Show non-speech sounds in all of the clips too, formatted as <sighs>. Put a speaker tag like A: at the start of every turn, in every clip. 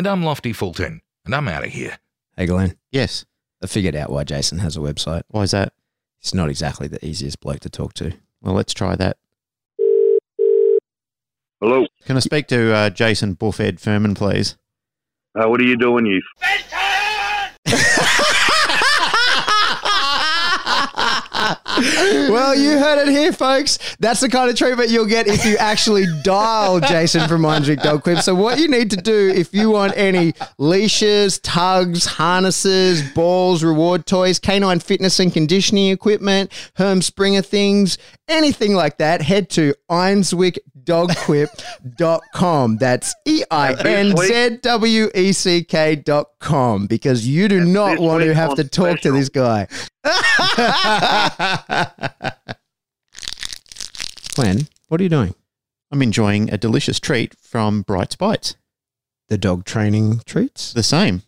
A: And I'm Lofty Fulton, and I'm out of here.
B: Hey, Glenn.
C: Yes.
B: I figured out why Jason has a website.
C: Why is that?
B: He's not exactly the easiest bloke to talk to.
C: Well, let's try that.
D: Hello.
C: Can I speak to uh, Jason Buffed Furman, please?
D: Uh, what are you doing, you? <laughs>
B: well, you heard it here, folks. That's the kind of treatment you'll get if you actually dial Jason from Einzweck Dog Quip. So, what you need to do if you want any leashes, tugs, harnesses, balls, reward toys, canine fitness and conditioning equipment, Herm Sprenger things, anything like that, head to EinzweckDogQuip.com. That's E I N Z W E C K.com because you do
D: And
B: not want to have to talk to this guy. <laughs> Glenn, what are you doing?
C: I'm enjoying a delicious treat from Bright's Bites.
B: The dog training treats?
C: The same.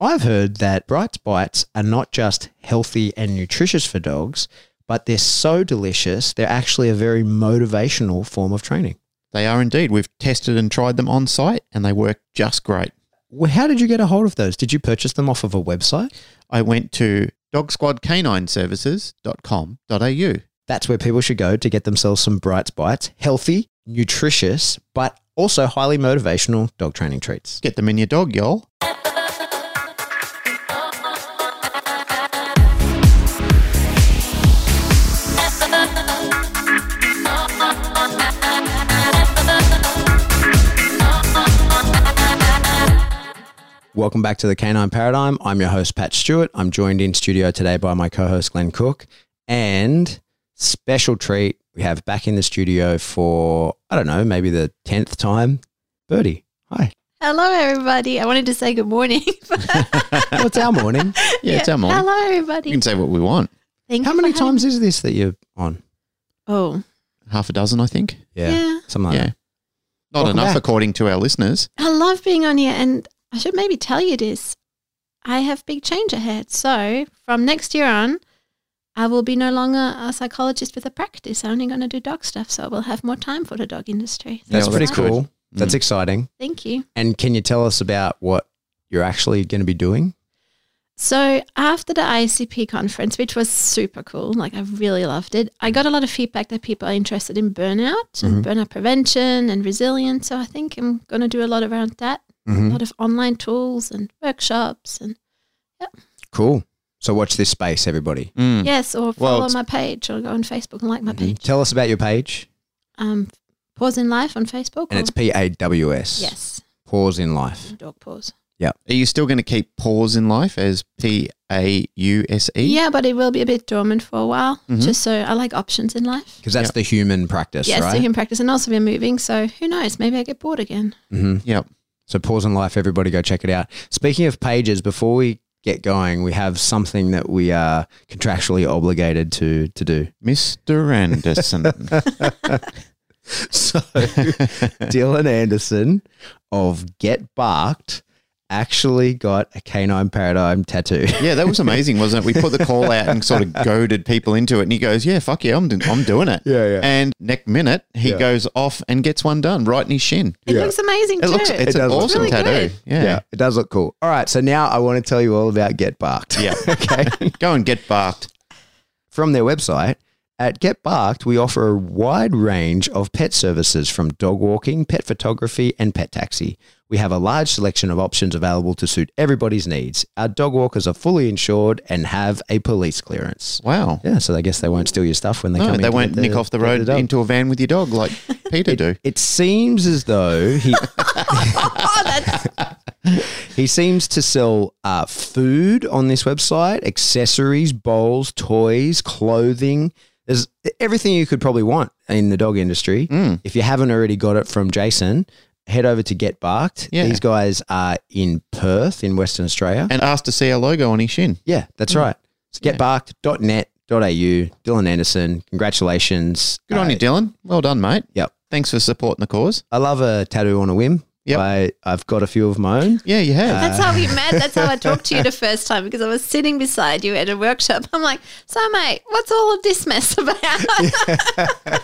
B: I've heard that Bright's Bites are not just healthy and nutritious for dogs, but they're so delicious, they're actually a very motivational form of training.
C: They are indeed. We've tested and tried them on site and they work just great.
B: Well, how did you get a hold of those? Did you purchase them off of a website?
C: I went to dogsquadcanineservices.com.au.
B: That's where people should go to get themselves some Bright's Bites, healthy, nutritious, but also highly motivational dog training treats.
C: Get them in your dog, y'all.
B: Welcome back to the Canine Paradigm. I'm your host, Pat Stewart. I'm joined in studio today by my co host, Glenn Cook. And special treat, we have back in the studio for, I don't know, maybe the 10th time, Birdy. Hi.
E: Hello, everybody. I wanted to say good morning. <laughs>
B: Well, it's our morning. <laughs>
C: Yeah, it's our morning.
E: Hello,
C: We
E: everybody.
C: can say what we want.
E: Thank
B: How
E: you for
B: many
E: having-
B: times is this that you're on?
E: Oh,
C: Half a dozen, I think.
E: yeah.
B: Something like
C: yeah.
B: that.
C: Not
B: Welcome
C: enough,
B: back.
C: according to our listeners.
E: I love being on here, and I should maybe tell you this. I have big change ahead. So from next year on, I will be no longer a psychologist with a practice. I'm only going to do dog stuff, so I will have more time for the dog industry.
B: That's
C: Yeah,
B: pretty
C: that's good.
B: cool. That's
C: Mm.
B: exciting.
E: Thank you.
B: And can you tell us about what you're actually going to be doing?
E: So after the IACP conference, which was super cool, like I really loved it, I got a lot of feedback that people are interested in burnout and burnout prevention and resilience. So I think I'm going to do a lot around that. A lot of online tools and workshops and yeah.
B: Cool. So watch this space, everybody.
C: Mm.
E: yes, or follow
C: it's-
E: my page or go on Facebook and like my page.
B: Tell us about your page.
E: Um, pause in life on Facebook.
B: And
E: or-
B: it's P A W S.
E: yes,
B: Pause in life.
E: dog pause. Yeah.
C: Are you still going to keep pause in life as P A U S E?
E: Yeah, but it will be a bit dormant for a while,
C: Mhm.
E: just so I like options in life.
B: Because that's
C: Yep.
B: the human practice,
E: yes,
B: right?
E: so you can practice, and also we're moving, so who knows? Maybe I get bored again.
B: hmm
C: Yep.
B: So pause in life, everybody go check it out. Speaking of pages, before we get going, we have something that we are contractually obligated to to do.
C: Mr. Anderson. <laughs> <laughs>
B: So Dylan Anderson of Get Barked actually got a canine paradigm tattoo. <laughs>
C: yeah, that was amazing, wasn't it? We put the call out and sort of <laughs> goaded people into it. And he goes, Yeah, fuck yeah, I'm, do- I'm doing it.
B: Yeah, yeah.
C: And next minute, he
B: Yeah.
C: goes off and gets one done right in his shin.
E: It
B: Yeah.
E: looks amazing
C: It
E: too.
C: looks, it's
B: It
C: an awesome
E: really
C: tattoo.
E: good.
C: Yeah.
B: it does look cool. All right, so now I want to tell you all about Get Barked.
C: Yeah. <laughs>
B: okay.
C: Go and get barked.
B: From their website, at Get Barked, we offer a wide range of pet services from dog walking, pet photography, and pet taxi. We have a large selection of options available to suit everybody's needs. Our dog walkers are fully insured and have a police clearance.
C: Wow.
B: Yeah, so I guess they won't steal your stuff when they
C: No,
B: come in.
C: they won't
B: get
C: nick off the road
B: dog.
C: into a van with your dog like <laughs> Peter do.
B: It seems as though he <laughs> <laughs> he seems to sell uh, food on this website, accessories, bowls, toys, clothing. There's everything you could probably want in the dog industry.
C: Mm.
B: If you haven't already got it from Jason, head over to Get Barked.
C: Yeah.
B: These guys are in Perth in Western Australia.
C: And asked to see our logo on his shin.
B: yeah, that's right. It's getbarked.net.au. Dylan Anderson, congratulations.
C: Good on
B: Uh,
C: you, Dylan. Well done, mate.
B: Yep.
C: Thanks for supporting the cause.
B: I love a tattoo on a whim.
C: Yep.
B: I, I've got a few of my own.
C: Yeah, you have.
E: That's how we met. That's how I <laughs> talked to you the first time because I was sitting beside you at a workshop. I'm like, so mate, what's all of this mess <laughs> about? <laughs>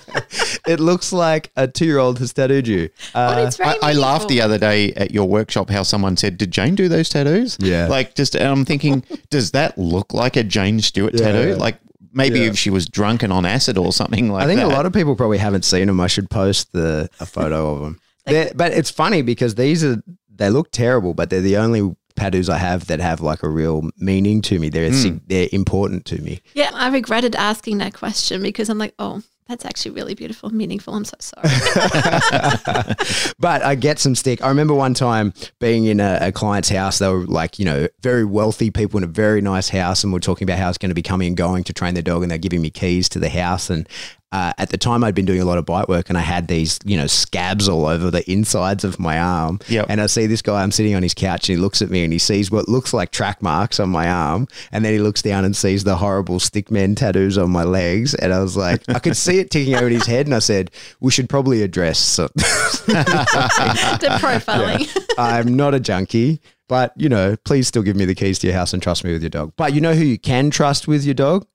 B: It looks like a two year old has tattooed you.
E: but
B: Uh,
E: it's very
C: I, I laughed the other day at your workshop how someone said, "Did Jane do those tattoos?"
B: Yeah.
C: like just and I'm thinking, does that look like a Jane Stewart
B: Yeah.
C: tattoo? Like maybe
B: Yeah.
C: if she was drunk and on acid or something like that.
B: I think
C: that.
B: a lot of people probably haven't seen them. I should post the a photo of them. They're, but it's funny because these are they look terrible, but they're the only tattoos I have that have like a real meaning to me. They're sig- hmm. they're important to me.
E: Yeah, I regretted asking that question because I'm like, oh, that's actually really beautiful, meaningful. I'm so sorry. <laughs>
B: but I get some stick. I remember one time being in a, a client's house. They were like, you know, very wealthy people in a very nice house, and we're talking about how it's going to be coming and going to train their dog, and they're giving me keys to the house. And uh, at the time, I'd been doing a lot of bite work, and I had these, you know, scabs all over the insides of my arm.
C: Yep.
B: And I see this guy. I'm sitting on his couch, and he looks at me, and he sees what looks like track marks on my arm, and then he looks down and sees the horrible stickman tattoos on my legs, and I was like, I could see it ticking over his head, and I said, we should probably address. So- <laughs> <laughs>
E: the profiling.
B: I'm not a junkie, but you know, please still give me the keys to your house and trust me with your dog. But you know who you can trust with your dog?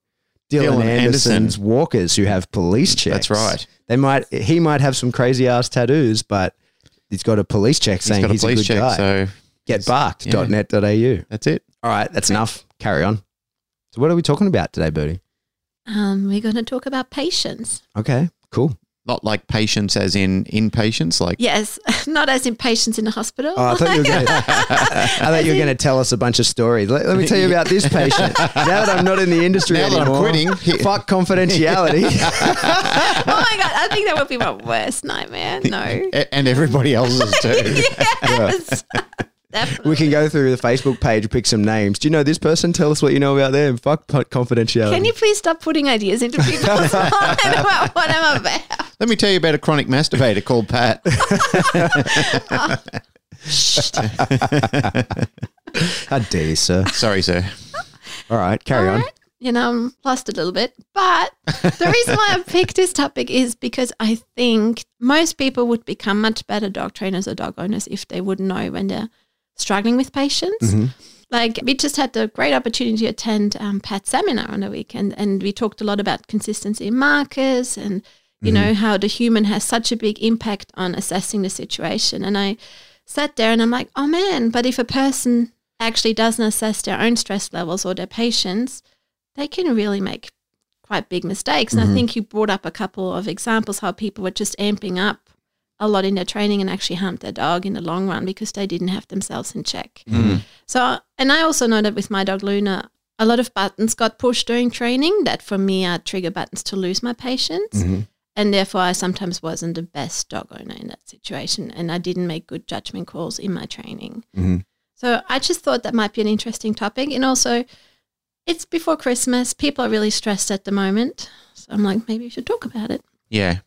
B: Dylan,
C: Dylan
B: Anderson's
C: Anderson.
B: walkers who have police checks.
C: That's right.
B: They might he might have some crazy ass tattoos, but he's got a police check
C: He's
B: saying
C: got a
B: he's a,
C: police
B: good
C: check,
B: guy.
C: so
B: Getbarked.net.au.
C: that's it.
B: All right, that's enough. Carry on. So what are we talking about today, Birdy?
E: Um, we're going to talk about patience.
B: Okay, cool.
C: Not like patients as in inpatients, like
E: Yes, <laughs> not as in patients in the hospital.
B: Oh, I thought you were going <laughs> to. I thought you were going to tell us a bunch of stories. Let, let me tell you about this patient. Now that I'm not in the industry
C: Now that I'm
B: anymore,
C: quitting, <laughs>
B: fuck confidentiality.
E: oh my god, I think that would be my worst nightmare. No.
C: and everybody else's too.
E: yes. Definitely.
B: we can go through the Facebook page, pick some names. Do you know this person? Tell us what you know about them. Fuck confidentiality.
E: Can you please stop putting ideas into people's <laughs> mind about what I'm about?
C: Let me tell you about a chronic masturbator called Pat. <laughs> <laughs>
B: How dare you, sir?
C: Sorry, sir.
B: All right, carry on.
E: You know, I'm lost a little bit. But the reason why I picked this topic is because I think most people would become much better dog trainers or dog owners if they would know when they're struggling with patients.
B: Mm-hmm.
E: Like we just had the great opportunity to attend um, Pat's seminar on the weekend, and we talked a lot about consistency in markers and you know how the human has such a big impact on assessing the situation. And I sat there and I'm like, oh man, but if a person actually doesn't assess their own stress levels or their patients, they can really make quite big mistakes. And I think you brought up a couple of examples how people were just amping up a lot in their training and actually harmed their dog in the long run because they didn't have themselves in check. Mm. So, and I also know that with my dog Luna, a lot of buttons got pushed during training that for me are trigger buttons to lose my patience. Mm-hmm. And therefore, I sometimes wasn't the best dog owner in that situation. And I didn't make good judgment calls in my training. Mm-hmm. So I just thought that might be an interesting topic. And also, it's before Christmas. People are really stressed at the moment. So I'm like, maybe we should talk about it.
C: Yeah.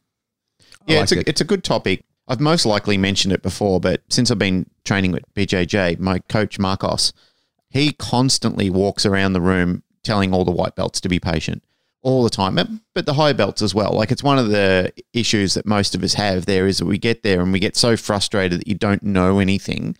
C: Yeah, it's a
B: it.
C: it's a good topic. I've most likely mentioned it before, but since I've been training with BJJ, my coach Marcos, he constantly walks around the room telling all the white belts to be patient all the time, but- but the high belts as well. Like it's one of the issues that most of us have there is that we get there and we get so frustrated that you don't know anything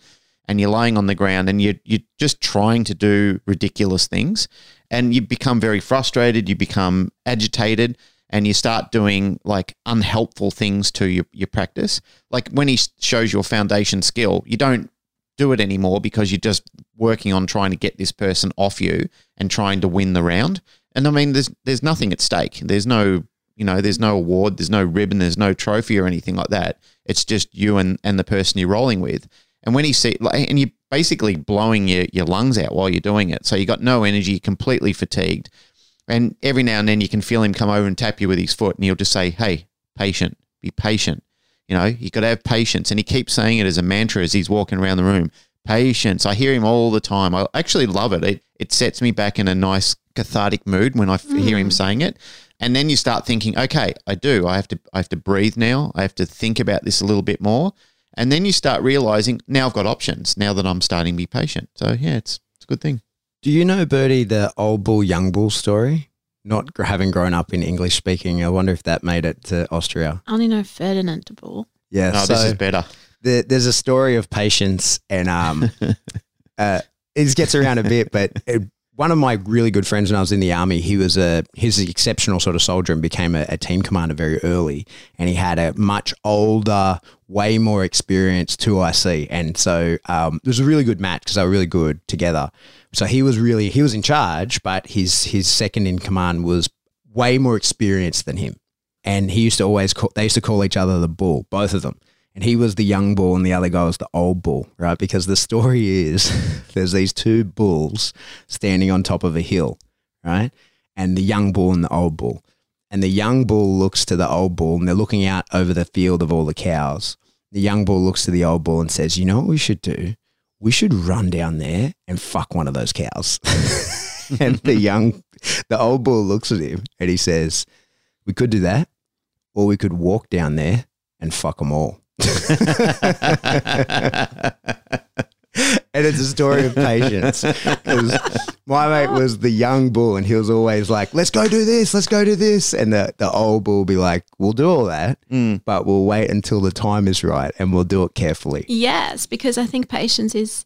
C: and you're lying on the ground and you're, you're just trying to do ridiculous things and you become very frustrated, you become agitated and you start doing like unhelpful things to your, your practice. Like when he shows your foundation skill, you don't do it anymore because you're just working on trying to get this person off you and trying to win the round. And I mean, there's there's nothing at stake. There's no you know, there's no award, there's no ribbon, there's no trophy or anything like that. It's just you and, and the person you're rolling with. And when he see, and you're basically blowing your, your lungs out while you're doing it. So you got no energy, completely fatigued. And every now and then you can feel him come over and tap you with his foot and he'll just say, Hey, patient, be patient. You know, you've got to have patience. And he keeps saying it as a mantra as he's walking around the room. Patience. I hear him all the time. I actually love it. It, it sets me back in a nice cathartic mood when I f- hear him mm. saying it. And then you start thinking, okay, I do. I have to I have to breathe now. I have to think about this a little bit more. And then you start realizing now I've got options now that I'm starting to be patient. So yeah, it's it's a good thing.
B: Do you know, Birdy, the old bull, young bull story? Not having grown up in English speaking, I wonder if that made it to Austria.
E: I only know Ferdinand de Bull.
B: Yeah,
C: No,
B: so
C: this is better.
B: the, there's a story of patience, and um, <laughs> uh, it gets around a bit. But it, one of my really good friends when I was in the army, he was a he's an exceptional sort of soldier and became a, a team commander very early. And he had a much older, way more experienced 2IC, and so um, it was a really good match because they were really good together. So he was really he was in charge, but his his second in command was way more experienced than him. And he used to always call, they used to call each other the bull, both of them. And he was the young bull and the other guy was the old bull, right? Because the story is <laughs> there's these two bulls standing on top of a hill, right? And the young bull and the old bull. And the young bull looks to the old bull and they're looking out over the field of all the cows. The young bull looks to the old bull and says, You know what we should do? We should run down there and fuck one of those cows. <laughs> and the young, the old bull looks at him and he says, We could do that, or we could walk down there and fuck them all. <laughs> <laughs> and it's a story of patience. 'Cause my mate was the young bull, and he was always like, "Let's go do this, let's go do this," and the the old bull will be like, "We'll do all that,
C: Mm.
B: but we'll wait until the time is right, and we'll do it carefully."
E: Yes, because I think patience is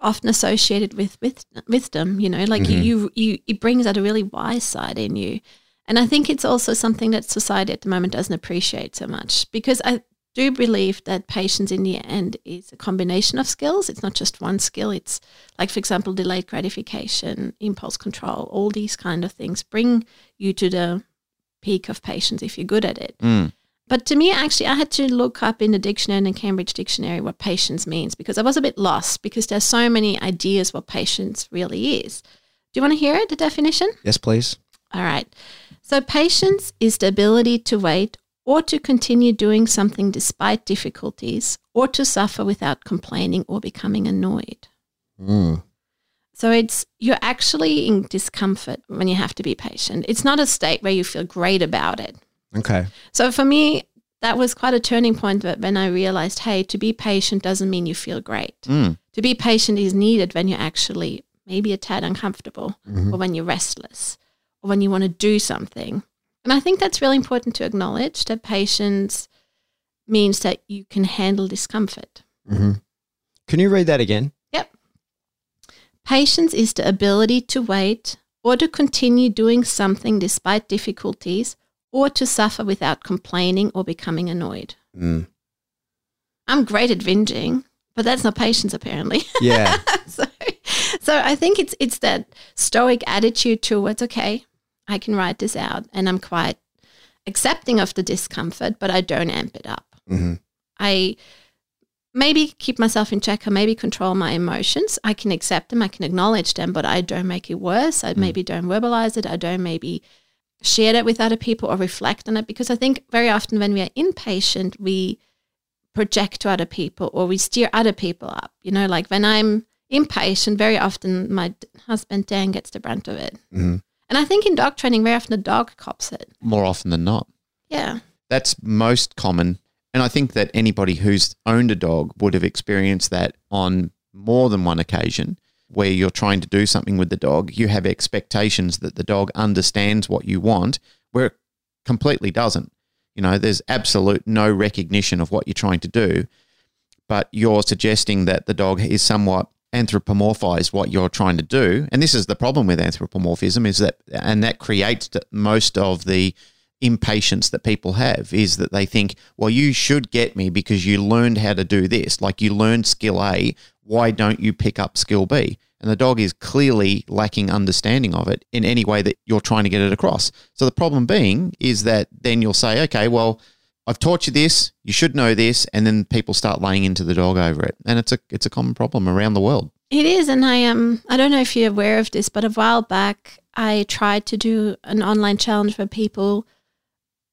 E: often associated with with wisdom. You know, like you, you, you, it brings out a really wise side in you, and I think it's also something that society at the moment doesn't appreciate so much. Because I do you believe that patience in the end is a combination of skills. It's not just one skill. It's like, for example, delayed gratification, impulse control, all these kind of things bring you to the peak of patience if you're good at it.
C: Mm.
E: But to me, actually, I had to look up in the dictionary, in the Cambridge Dictionary, what patience means because I was a bit lost because there's so many ideas what patience really is. Do you want to hear it, the definition?
B: Yes, please.
E: All right. So, patience is the ability to wait or to continue doing something despite difficulties or to suffer without complaining or becoming annoyed.
B: Mm.
E: So, it's you're actually in discomfort when you have to be patient. It's not a state where you feel great about it.
B: Okay.
E: So for me, that was quite a turning point but when I realized, hey, to be patient doesn't mean you feel great.
C: Mm.
E: To be patient is needed when you're actually maybe a tad uncomfortable or when you're restless or when you want to do something. And I think that's really important to acknowledge that patience means that you can handle discomfort.
B: hmm Can you read that again?
E: Yep. Patience is the ability to wait or to continue doing something despite difficulties or to suffer without complaining or becoming annoyed.
B: Mm.
E: I'm great at whinging, but that's not patience apparently. <laughs>
B: Yeah.
E: so, so I think it's it's that stoic attitude towards okay, I can write this out, and I'm quite accepting of the discomfort, but I don't amp it up.
B: hmm
E: I maybe keep myself in check or maybe control my emotions. I can accept them, I can acknowledge them, but I don't make it worse. I maybe don't verbalize it. I don't maybe share that with other people or reflect on it because I think very often when we are impatient, we project to other people or we steer other people up. You know, like when I'm impatient, very often my husband Dan gets the brunt of it.
B: Mhm.
E: And I think in dog training, very often the dog cops it.
C: More often than not.
E: Yeah.
C: That's most common. And I think that anybody who's owned a dog would have experienced that on more than one occasion where you're trying to do something with the dog. You have expectations that the dog understands what you want, where it completely doesn't. You know, there's absolute no recognition of what you're trying to do, but you're suggesting that the dog is somewhat anthropomorphized what you're trying to do. And this is the problem with anthropomorphism is that, and that creates most of the impatience that people have is that they think, well, you should get me because you learned how to do this. Like you learned skill A, why don't you pick up skill B? And the dog is clearly lacking understanding of it in any way that you're trying to get it across. So the problem being is that then you'll say, okay, well, I've taught you this, you should know this, and then people start laying into the dog over it. And it's a it's a common problem around the world.
E: It is, and I um I don't know if you're aware of this, but a while back I tried to do an online challenge where people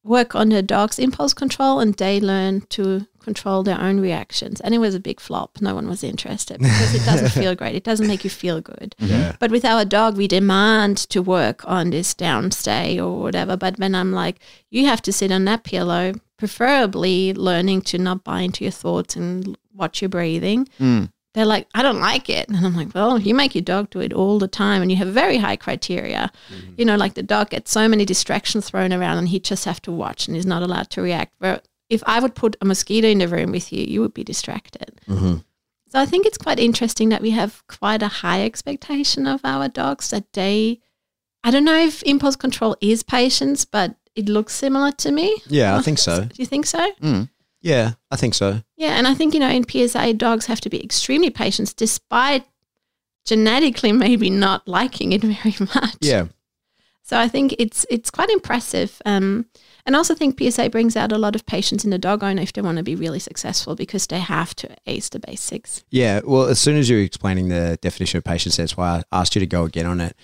E: work on their dog's impulse control and they learn to control their own reactions. And it was a big flop. No one was interested because it doesn't feel great. It doesn't make you feel good.
B: Yeah.
E: But with our dog, we demand to work on this downstay or whatever. But when I'm like, you have to sit on that pillow, preferably learning to not buy into your thoughts and watch your breathing.
C: Mm.
E: They're like, I don't like it. And I'm like, well, you make your dog do it all the time and you have very high criteria. You know, like the dog gets so many distractions thrown around and he just have to watch and he's not allowed to react. But if I would put a mosquito in the room with you, you would be distracted. So I think it's quite interesting that we have quite a high expectation of our dogs that they, I don't know if impulse control is patience, but it looks similar to me.
B: Yeah, I think <laughs> so.
E: Do you think so?
C: Mm.
B: Yeah, I think so.
E: Yeah, and I think you know in PSA dogs have to be extremely patient, despite genetically <laughs> maybe not liking it <laughs> very much.
B: Yeah.
E: So I think it's it's quite impressive. Um, and I also think PSA brings out a lot of patience in the dog owner if they want to be really successful because they have to ace the basics.
B: Yeah, well, as soon as you were explaining the definition of patience, that's why I asked you to go again on it.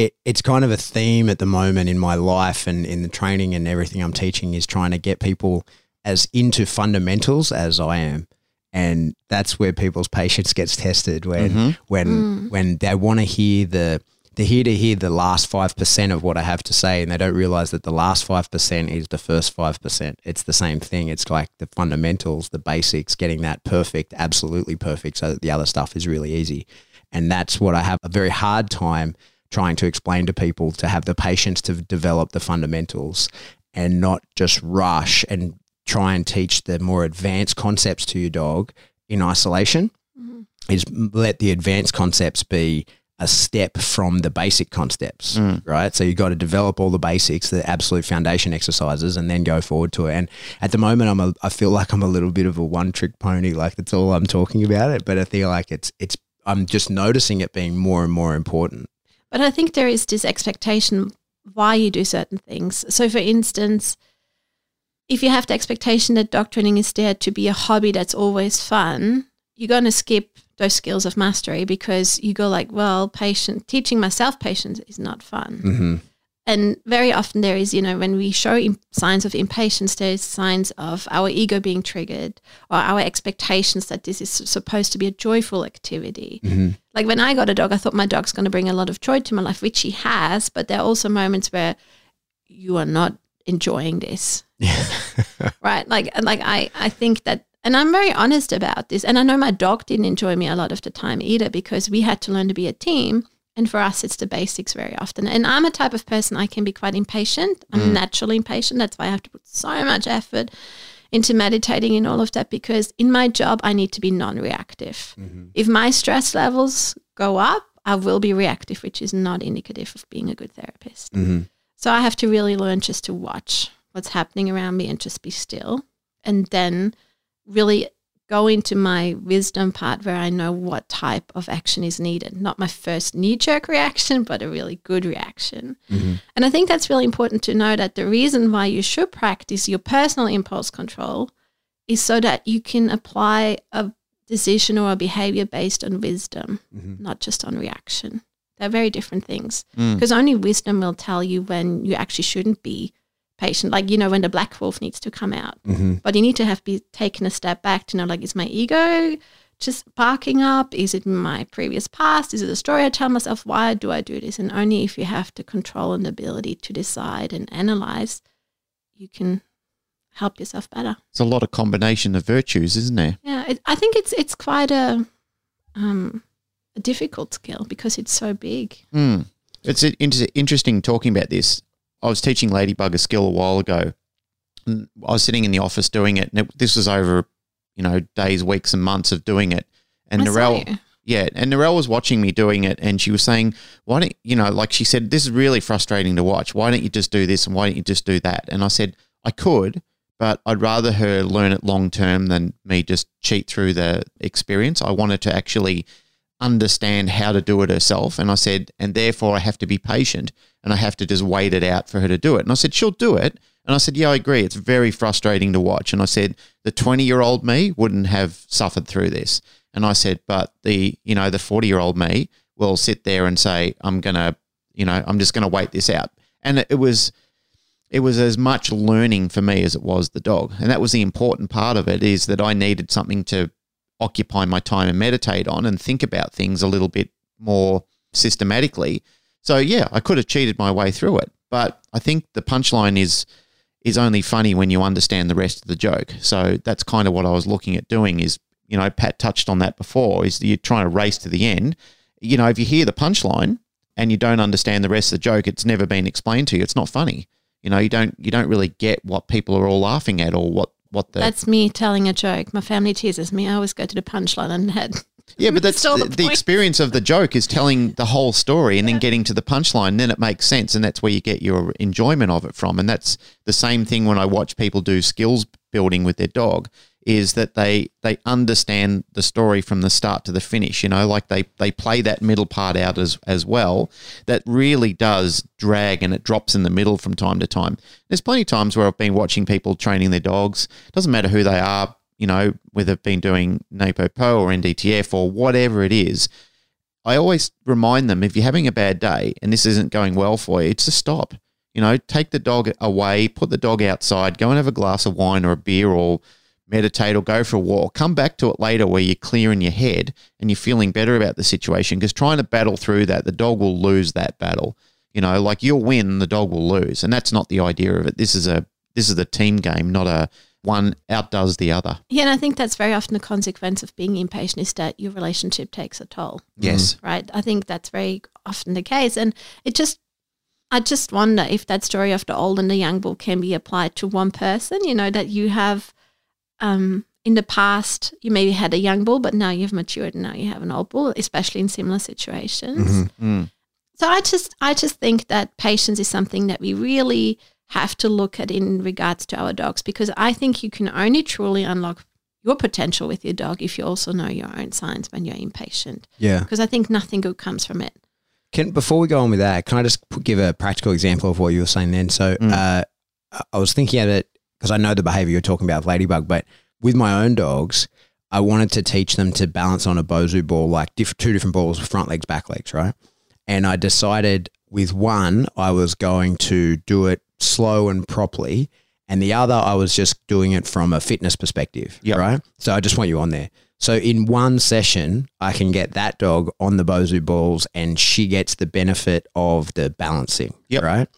B: It it's kind of a theme at the moment in my life and in the training and everything I'm teaching is trying to get people as into fundamentals as I am. And that's where people's <laughs> patience gets tested when mm-hmm. when mm. when they want to hear the they're here to hear the last five percent of what I have to say, and they don't realize that the last five percent is the first five percent. It's the same thing. It's like the fundamentals, the basics, getting that perfect, absolutely perfect, so that the other stuff is really easy. And that's what I have a very hard time trying to explain to people to have the patience to develop the fundamentals and not just rush and try and teach the more advanced concepts to your dog in isolation mm-hmm. is let the advanced concepts be a step from the basic concepts, mm. right? So you've got to develop all the basics, the absolute foundation exercises, and then go forward to it. And at the moment, I'm a, I feel like I'm a little bit of a one trick pony. Like that's all I'm talking about it, but I feel like it's it's I'm just noticing it being more and more important.
E: But I think there is this expectation why you do certain things. So, for instance, if you have the expectation that dog training is there to be a hobby that's always fun, you're going to skip those skills of mastery because you go like, well, patient teaching myself patience is not fun.
B: Mm-hmm.
E: And very often there is, you know, when we show signs of impatience, there's signs of our ego being triggered or our expectations that this is supposed to be a joyful activity. Mm-hmm. Like when I got a dog, I thought my dog's going to bring a lot of joy to my life, which he has. But there are also moments where you are not enjoying this, Yeah. <laughs> right? Like, like I, I think that, and I'm very honest about this. And I know my dog didn't enjoy me a lot of the time either because we had to learn to be a team. And for us, it's the basics very often. And I'm a type of person I can be quite impatient. I'm mm. naturally impatient. That's why I have to put so much effort into meditating and all of that because in my job, I need to be non reactive. Mm-hmm. If my stress levels go up, I will be reactive, which is not indicative of being a good therapist. Mm-hmm. So I have to really learn just to watch what's happening around me and just be still. And then really go into my wisdom part where I know what type of action is needed. Not my first knee jerk reaction, <laughs> but a really good reaction. Mm-hmm. And I think that's really important to know that the reason why you should practice your personal impulse control is so that you can apply a decision or a behavior based on wisdom, mm-hmm. not just on reaction. They're very different things mm. because only wisdom will tell you when you actually shouldn't be patient. Like, you know, when the black wolf needs to come out. But you need to have be taken a step back to know, like, is my ego just barking up? Is it my previous past? Is it a story I tell myself? Why do I do this? And only if you have the control and ability to decide and analyze, you can help yourself better.
C: It's a lot of combination of virtues, isn't there?
E: Yeah, it, I think it's it's quite a um, a difficult skill because it's so big.
C: Mm. It's interesting talking about this. I was teaching Ladybug a skill a while ago. I was sitting in the office doing it, and it, this was over, you know, days, weeks, and months of doing it. And Narelle, yeah, and Narelle was watching me doing it, and she was saying, "Why don't you know?" Like she said, "This is really frustrating to watch. Why don't you just do this and why don't you just do that?" And I said, "I could, but I'd rather her learn it long term than me just cheat through the experience. I wanted to actually understand how to do it herself. And I said, and therefore I have to be patient and I have to just wait it out for her to do it. And I said, she'll do it. And I said, yeah, I agree. It's very frustrating to watch. And I said, the 20 year old me wouldn't have suffered through this. And I said, but the, you know, the 40 year old me will sit there and say, I'm going to, you know, I'm just going to wait this out. And it was, it was as much learning for me as it was the dog. And that was the important part of it is that I needed something to occupy my time and meditate on and think about things a little bit more systematically. So yeah, I could have cheated my way through it, but I think the punchline is is only funny when you understand the rest of the joke. So that's kind of what I was looking at doing is, you know, Pat touched on that before, is you're trying to race to the end. You know, if you hear the punchline and you don't understand the rest of the joke, it's never been explained to you. It's not funny. You know, you don't you don't really get what people are all laughing at or what what the
E: That's me telling a joke. My family teases me. I always go to the punchline and head.
C: Yeah, but <laughs> that's the,
E: the
C: the experience of the joke is telling the whole story and then getting to the punchline. Then it makes sense, and that's where you get your enjoyment of it from. And that's the same thing when I watch people do skills building with their dog. Is that they they understand the story from the start to the finish? You know, like they they play that middle part out as as well. That really does drag and it drops in the middle from time to time. There's plenty of times where I've been watching people training their dogs. Doesn't matter who they are, you know, whether they've been doing NAPOPO or NDTF or whatever it is, I always remind them if you're having a bad day and this isn't going well for you, it's to stop. You know, take the dog away, put the dog outside, go and have a glass of wine or a beer or meditate or go for a walk. Come back to it later where you're clear in your head and you're feeling better about the situation because trying to battle through that, the dog will lose that battle. You know, like you'll win, the dog will lose. And that's not the idea of it. This is a this is a team game, not a one outdoes the other.
E: Yeah, and I think that's very often the consequence of being impatient is that your relationship takes a toll,
C: Yes. Mm.
E: right? I think that's very often the case. And it just, I just wonder if that story of the old and the young bull can be applied to one person, you know, that you have um, in the past, you maybe had a young bull, but now you've matured and now you have an old bull, especially in similar situations.
C: Mm.
E: So I just I just think that patience is something that we really have to look at in regards to our dogs because I think you can only truly unlock your potential with your dog if you also know your own signs when you're impatient.
B: Yeah.
E: Because I think nothing good comes from it.
B: Can before we go on with that, can I just give a practical example of what you were saying then? So, uh, I was thinking of it because I know the behavior you're talking about, with ladybug, but with my own dogs, I wanted to teach them to balance on a BOSU ball, like diff- two different balls, front legs, back legs, right? And I decided with one, I was going to do it slow and properly, and the other, I was just doing it from a fitness perspective,
C: Yep.
B: right? So I just want you on there. So in one session, I can get that dog on the BOSU balls, and she gets the benefit of the balancing,
C: Yep.
B: right?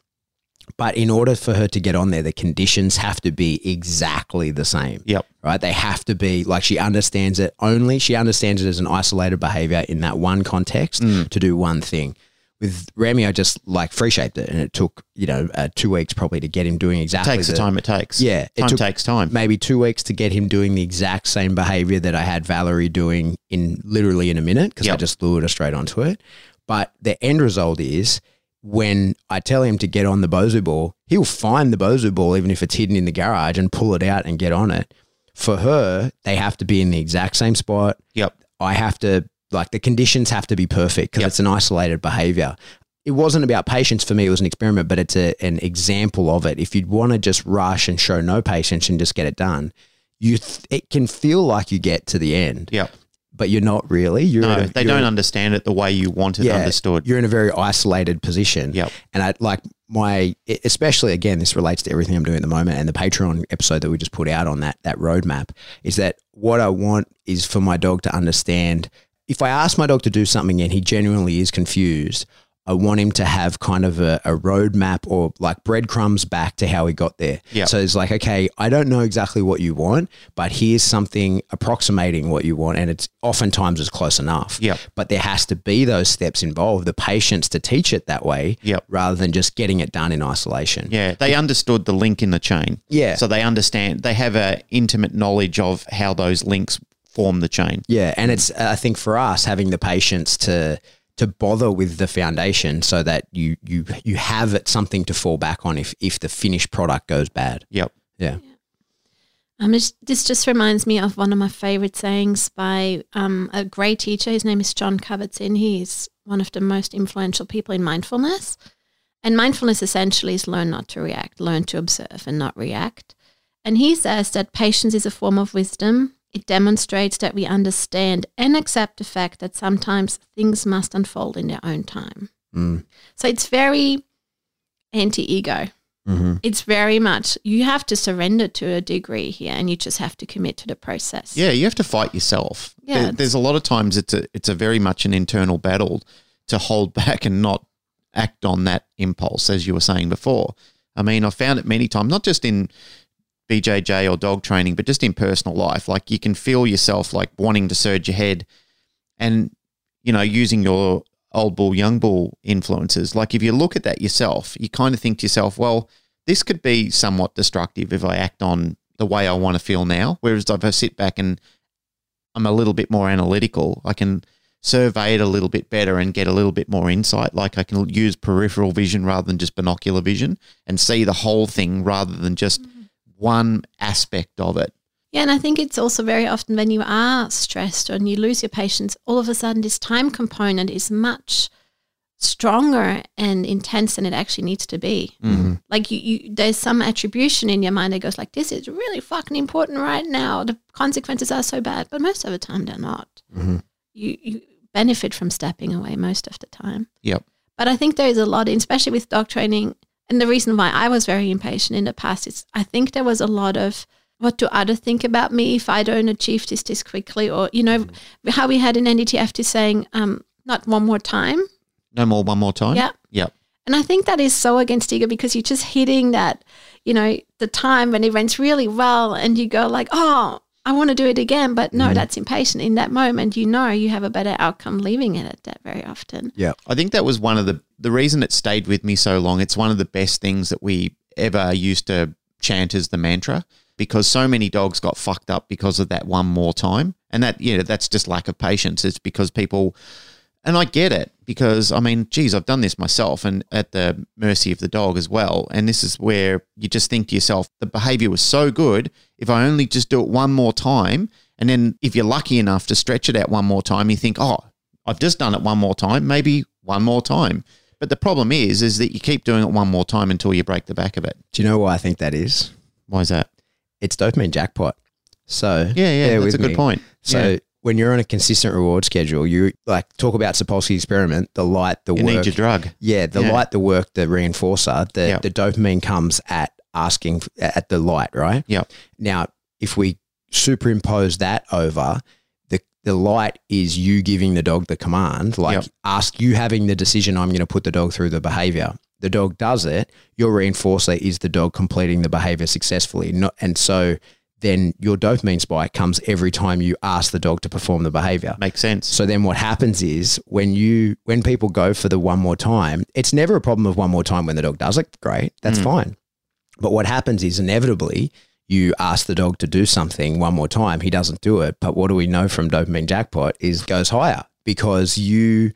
B: But in order for her to get on there, the conditions have to be exactly the same
C: Yep.
B: right? They have to be like she understands it only, she understands it as an isolated behavior in that one context
C: Mm.
B: to do one thing. With Remy, I just like free shaped it and it took, you know, uh, two weeks probably to get him doing exactly
C: takes the time it takes.
B: Yeah, it took-
C: takes time.
B: Maybe two weeks to get him doing the exact same behavior that I had Valerie doing in literally in a minute because I just lured her straight onto it. But the end result is when I tell him to get on the BOSU ball, he'll find the BOSU ball even if it's hidden in the garage and pull it out and get on it. For her, they have to be in the exact same spot.
C: Yep.
B: I have to like the conditions have to be perfect because
C: Yep.
B: it's an isolated behavior. It wasn't about patience for me; it was an experiment, but it's a, an example of it. If you'd want to just rush and show no patience and just get it done, you th- it can feel like you get to the end,
C: Yep.
B: But you're not really. You're
C: No,
B: a-
C: they don't
B: in-
C: understand it the way you want it understood.
B: You're in a very isolated position.
C: Yep.
B: And I like my, especially again, this relates to everything I'm doing at the moment and the Patreon episode that we just put out on that, that roadmap is that what I want is for my dog to understand. If I ask my dog to do something and he genuinely is confused, I want him to have kind of a, a roadmap or like breadcrumbs back to how he got there.
C: Yep.
B: So it's like, okay, I don't know exactly what you want, but here's something approximating what you want. And it's oftentimes is close enough.
C: Yep.
B: But there has to be those steps involved, the patience to teach it that way
C: Yep.
B: rather than just getting it done in isolation.
C: Yeah, they understood the link in the chain.
B: Yeah.
C: So they understand, they have a intimate knowledge of how those links form the chain.
B: Yeah, and it's I think for us having the patience to to bother with the foundation so that you you you have it something to fall back on if if the finished product goes bad.
C: Yep.
B: Yeah.
E: Um, this, this just reminds me of one of my favorite sayings by um, a great teacher. His name is John Kabat-Zinn. He's one of the most influential people in mindfulness. And mindfulness essentially is learn not to react, learn to observe and not react. And he says that patience is a form of wisdom. It demonstrates that we understand and accept the fact that sometimes things must unfold in their own time.
B: Mm.
E: So it's very anti ego.
B: Mm-hmm.
E: It's very much you have to surrender to a degree here, and you just have to commit to the process.
C: Yeah, you have to fight yourself.
E: Yeah,
C: There- there's a lot of times it's a it's a very much an internal battle to hold <laughs> back and not act on that impulse, as you were saying before. I mean, I've found it many times, not just in BJJ or dog training, but just in personal life. Like you can feel yourself like wanting to surge ahead and, you know, using your old bull, young bull influences. Like if you look at that yourself, you kind of think to yourself, well, this could be somewhat destructive if I act on the way I want to feel now. Whereas if I sit back and I'm a little bit more analytical, I can survey it a little bit better and get a little bit more insight. Like I can use peripheral vision rather than just binocular vision and see the whole thing rather than just mm-hmm. One aspect of it.
E: Yeah, and I think it's also very often when you are stressed and you lose your patience, all of a sudden this time component is much stronger and intense than it actually needs to be.
C: Mm-hmm.
E: Like you, you, there's some attribution in your mind that goes like, "This is really fucking important right now. The consequences are so bad," but most of the time they're not.
B: Mhm.
E: You you benefit from stepping away most of the time.
C: Yep.
E: But I think there is a lot, especially with dog training. And the reason why I was very impatient in the past is I think there was a lot of what do others think about me if I don't achieve this this quickly, or you know how we had in NDTF to saying um, not one more time.
C: No more, one more time.
E: Yeah.
C: Yep.
E: And I think that is so against ego because you're just hitting that, you know, the time when it went really well and you go like, oh, I want to do it again. But no, mm-hmm. that's impatient. In that moment, you know you have a better outcome leaving it at that very often. Yeah.
C: I think that was one of the the reason it stayed with me so long. It's one of the best things that we ever used to chant as the mantra because so many dogs got fucked up because of that one more time. And that you know, that's just lack of patience. It's because people and I get it because I mean, geez, I've done this myself and at the mercy of the dog as well. And this is where you just think to yourself, the behavior was so good. If I only just do it one more time, and then if you're lucky enough to stretch it out one more time, you think, oh, I've just done it one more time, maybe one more time. But the problem is, is that you keep doing it one more time until you break the back of it.
B: Do you know why I think that is?
C: Why is that?
B: It's dopamine jackpot. So
C: Yeah, yeah, that's a good
B: me.
C: point.
B: So
C: Yeah.
B: When you're on a consistent reward schedule, you like talk about Sapolsky experiment, the light, the
C: you
B: work.
C: need your drug.
B: yeah, the
C: Yeah.
B: light, the work, the reinforcer, the,
C: Yeah.
B: the dopamine comes at asking at the light, right?
C: Yeah.
B: Now, if we superimpose that over the the light is you giving the dog the command, like
C: Yep.
B: ask you having the decision, I'm going to put the dog through the behavior. The dog does it. Your reinforcer is the dog completing the behavior successfully. Not, and so then your dopamine spike comes every time you ask the dog to perform the behavior.
C: Makes sense.
B: So then what happens is when you when people go for the one more time, it's never a problem of one more time when the dog does it. Great. That's
C: Mm.
B: fine. But what happens is inevitably you ask the dog to do something one more time, he doesn't do it. But what do we know from dopamine jackpot is goes higher because you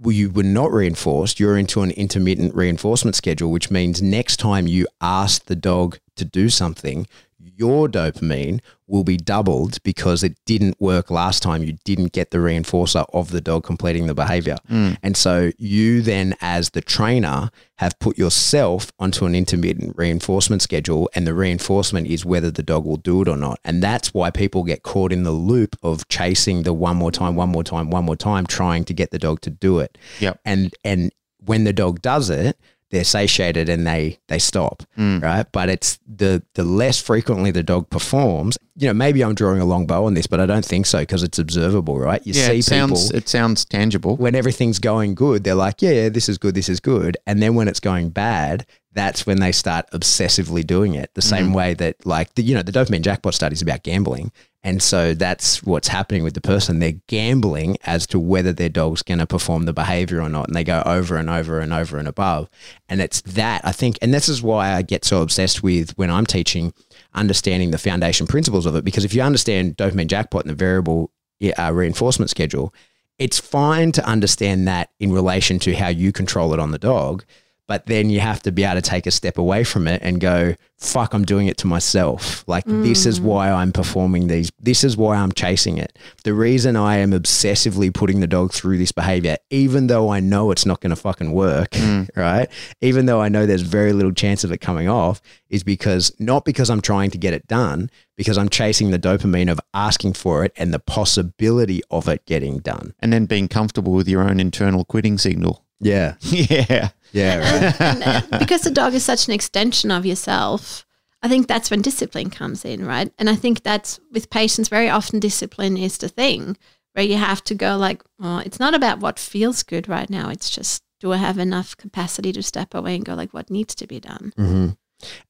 B: well, you were not reinforced. You're into an intermittent reinforcement schedule, which means next time you ask the dog to do something, your dopamine will be doubled because it didn't work last time. You didn't get the reinforcer of the dog completing the behavior. Mm. And so you then, as the trainer, have put yourself onto an intermittent reinforcement schedule, and the reinforcement is whether the dog will do it or not. And that's why people get caught in the loop of chasing the one more time, one more time, one more time, trying to get the dog to do it.
C: Yep.
B: And and when the dog does it, they're satiated and they they stop, mm. right? But it's the the less frequently the dog performs. You know, maybe I'm drawing a long bow on this, but I don't think so because it's observable, right? You
C: yeah,
B: see
C: it sounds
B: people
C: it sounds tangible.
B: when everything's going good, they're like, yeah, yeah, this is good, this is good. And then when it's going bad, that's when they start obsessively doing it. The same mm. way that, like, the, you know, the dopamine jackpot study is about gambling. And so that's what's happening with the person. They're gambling as to whether their dog's going to perform the behavior or not. And they go over and over and over and above. And it's that, I think, and this is why I get so obsessed with when I'm teaching understanding the foundation principles of it. Because if you understand dopamine jackpot and the variable uh, reinforcement schedule, it's fine to understand that in relation to how you control it on the dog, but then you have to be able to take a step away from it and go, fuck, I'm doing it to myself. Like, this is mm. why I'm performing these. This is why I'm chasing it. The reason I am obsessively putting the dog through this behavior, even though I know it's not going to fucking work, mm. <laughs> right? Even though I know there's very little chance of it coming off, is because not because I'm trying to get it done, because I'm chasing the dopamine of asking for it and the possibility of it getting done.
C: and then being comfortable with your own internal quitting signal.
B: Yeah. <laughs>
C: yeah.
B: Yeah. Right.
E: and uh, because the dog is such an extension of yourself, I think that's when discipline comes in, right? And I think that's with patients, very often discipline is the thing where you have to go like, oh, it's not about what feels good right now. It's just do I have enough capacity to step away and go like, what needs to be done?
B: hmm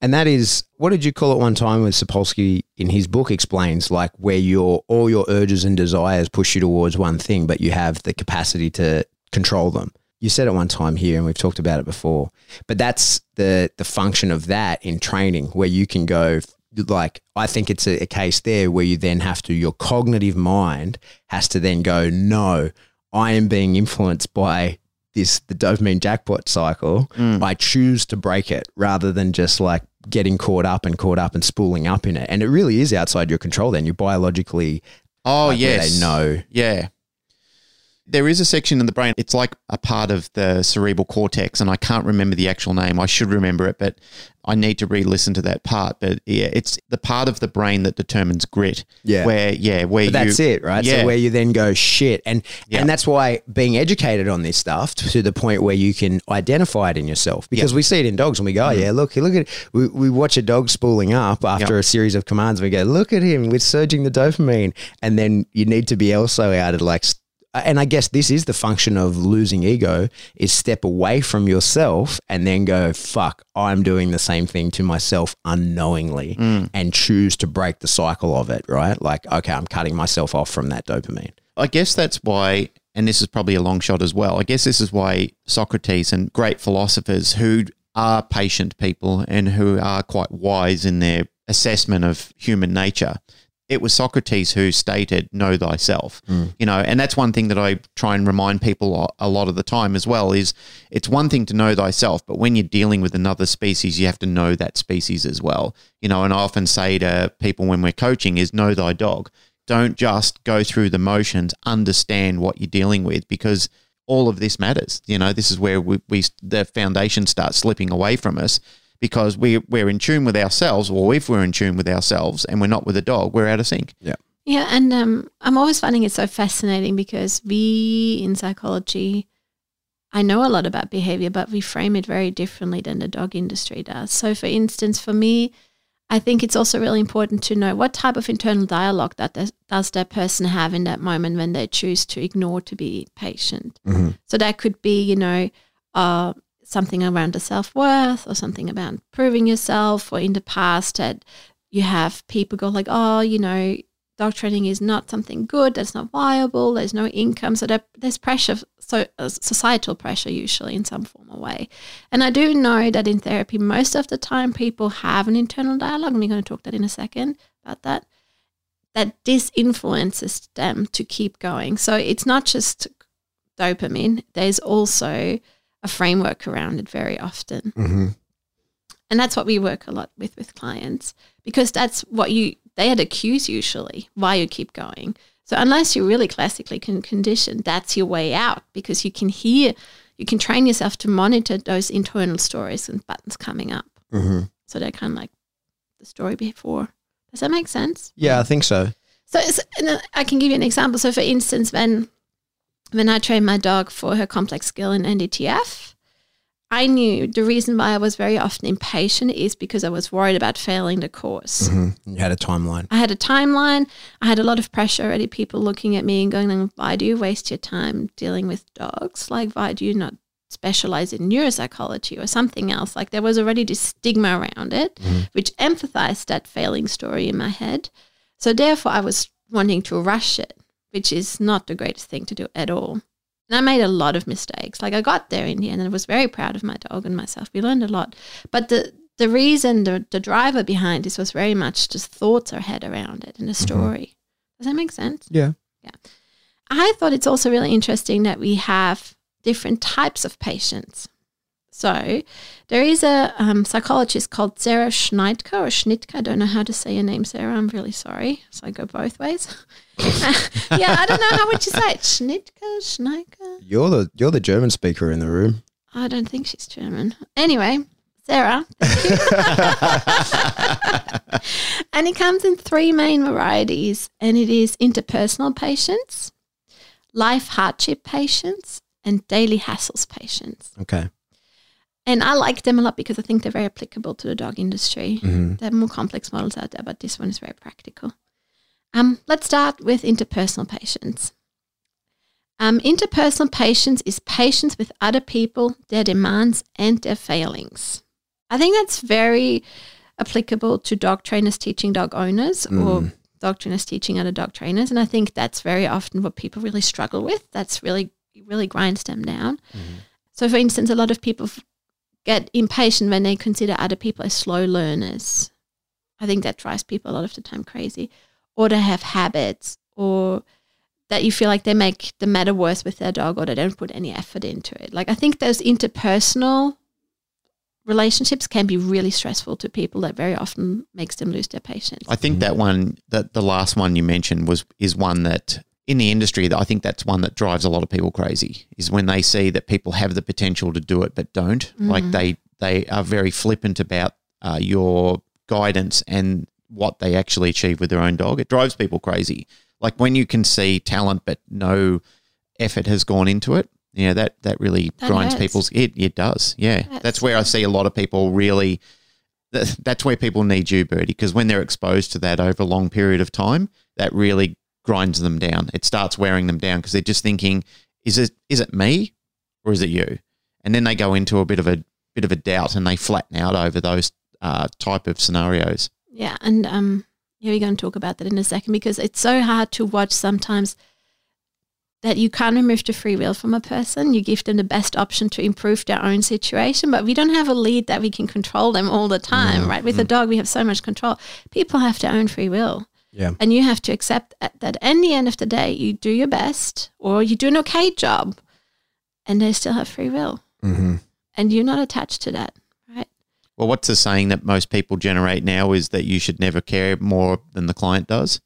B: And that is, what did you call it one time? With Sapolsky in his book explains like where your all your urges and desires push you towards one thing, but you have the capacity to control them. You said it one time here, and we've talked about it before. But that's the the function of that in training, where you can go like I think it's a, a case there where you then have to your cognitive mind has to then go no, I am being influenced by this the dopamine jackpot cycle. Mm. I choose to break it rather than just like getting caught up and caught up and spooling up in it. And it really is outside your control. Then you're biologically
C: Oh yes,
B: they know.
C: Yeah. There is a section in the brain, it's like a part of the cerebral cortex, and I can't remember the actual name. I should remember it, but I need to re listen to that part. But yeah, it's the part of the brain that determines grit.
B: Yeah.
C: Where, yeah, where
B: But that's
C: you,
B: it, right?
C: Yeah.
B: So where you then go shit, and
C: Yeah.
B: and that's why being educated on this stuff to the point where you can identify it in yourself, because we see it in dogs and we go, oh,
C: Mm-hmm.
B: yeah, look, look at it. we, we watch a dog spooling up after
C: Yeah.
B: a series of commands, and we go, look at him, we're surging the dopamine, and then you need to be also out of like. St- And I guess this is the function of losing ego is step away from yourself and then go, fuck, I'm doing the same thing to myself unknowingly
C: Mm.
B: and choose to break the cycle of it, right? Like, okay, I'm cutting myself off from that dopamine.
C: I guess that's why, and this is probably a long shot as well. I guess this is why Socrates and great philosophers who are patient people and who are quite wise in their assessment of human nature. It was Socrates who stated, Know thyself. Hmm. You know, and that's one thing that I try and remind people a- a lot of the time as well is it's one thing to know thyself, but when you're dealing with another species, you have to know that species as well. You know, and I often say to people when we're coaching is know thy dog don't just go through the motions understand what you're dealing with because all of this matters you know this is where we, we the foundation starts slipping away from us because we, we're in tune with ourselves or if we're in tune with ourselves and we're not with a dog we're out of sync
E: Yeah, Yeah, and um, I'm always finding it so fascinating because we in psychology, I know a lot about behavior, but we frame it very differently than the dog industry does. So, for instance, for me, I think it's also really important to know what type of internal dialogue that does, does that person have in that moment when they choose to ignore to be patient. So that could be, you know, uh, something around the self worth or something about proving yourself, or in the past that you have people go like, oh, you know, dog training is not something good. That's not viable. There's no income, so there's pressure, so uh, societal pressure usually in some form or way. And I do know that in therapy, most of the time people have an internal dialogue, and we're going to talk that in a second about that. That this influences them to keep going. So it's not just dopamine. There's also a framework around it very often.
B: Mm-hmm.
E: And that's what we work a lot with with clients because that's what you they are the cues usually why you keep going. So unless you're really classically con- conditioned, that's your way out because you can hear, you can train yourself to monitor those internal stories and buttons coming up.
B: Mm-hmm.
E: So they're kind of like the story before. Does that make sense?
B: Yeah, I think so.
E: So it's, and I can give you an example. So for instance, when when I trained my dog for her complex skill in NDTF, I knew the reason why I was very often impatient is because I was worried about failing the course.
B: Mm-hmm. You had a timeline.
E: I had a timeline. I had a lot of pressure already. People looking at me and going, "Why do you waste your time dealing with dogs? Like, why do you not specialize in neuropsychology or something else?" Like, there was already this stigma around it, which emphasized that failing story in my head. So therefore, I was wanting to rush it, which is not the greatest thing to do at all. And I made a lot of mistakes. Like I got there in the end and I was very proud of my dog and myself. We learned a lot. But the the reason, the, the driver behind this was very much just thoughts I had around it and a mm-hmm. story. Does that make sense?
B: Yeah. Yeah.
E: I thought it's also really interesting that we have different types of patience. So there is a um, psychologist called Sarah Schneidker or Schnitker. I don't know how to say your name, Sarah. I'm really sorry. So I go both ways. <laughs> <laughs> yeah, I don't know how would you say it. Schnitker, Schneidker.
B: You're the you're the German speaker in the room.
E: I don't think she's German. Anyway, Sarah. <laughs> and it comes in three main varieties, and it is interpersonal patience, life hardship patience, and daily hassles patience.
B: Okay.
E: And I like them a lot because I think they're very applicable to the dog industry.
B: Mhm.
E: There are more complex models out there, but this one is very practical. Um, let's start with interpersonal patience. Um, interpersonal patience is patience with other people, their demands, and their failings. I think that's very applicable to dog trainers teaching dog owners or dog trainers teaching other dog trainers. And I think that's very often what people really struggle with. That's really, really grinds them down. So, for instance, a lot of people get impatient when they consider other people as slow learners. I think that drives people a lot of the time crazy. Or they have habits, or that you feel like they make the matter worse with their dog, or they don't put any effort into it. Like, I think those interpersonal relationships can be really stressful to people that very often makes them lose their patience.
C: I think that one, that the last one you mentioned was is one that in the industry, I think that's one that drives a lot of people crazy. Is when they see that people have the potential to do it but don't. Like they they are very flippant about uh, your guidance and what they actually achieve with their own dog. It drives people crazy. Like when you can see talent but no effort has gone into it. Yeah, that that really
E: That
C: grinds
E: hurts.
C: people's. It it does. Yeah,
E: Hurts.
C: that's where I see a lot of people really that's where people need you, Birdy, because when they're exposed to that over a long period of time, that really grinds them down. It starts wearing them down because they're just thinking, is it is it me or is it you? And then they go into a bit of a bit of a doubt and they flatten out over those uh, type of scenarios.
E: Yeah, and um, yeah, we're going to talk about that in a second because it's so hard to watch sometimes that you can't remove the free will from a person. You give them the best option to improve their own situation, but we don't have a lead that we can control them all the time, right? With a dog, we have so much control. People have their own free will.
B: Yeah.
E: And you have to accept that that in the end of the day, you do your best or you do an okay job and they still have free will.
B: Mm-hmm.
E: And you're not attached to that, right?
C: Well, what's the saying that most people generate now is that you should never care more than the client does.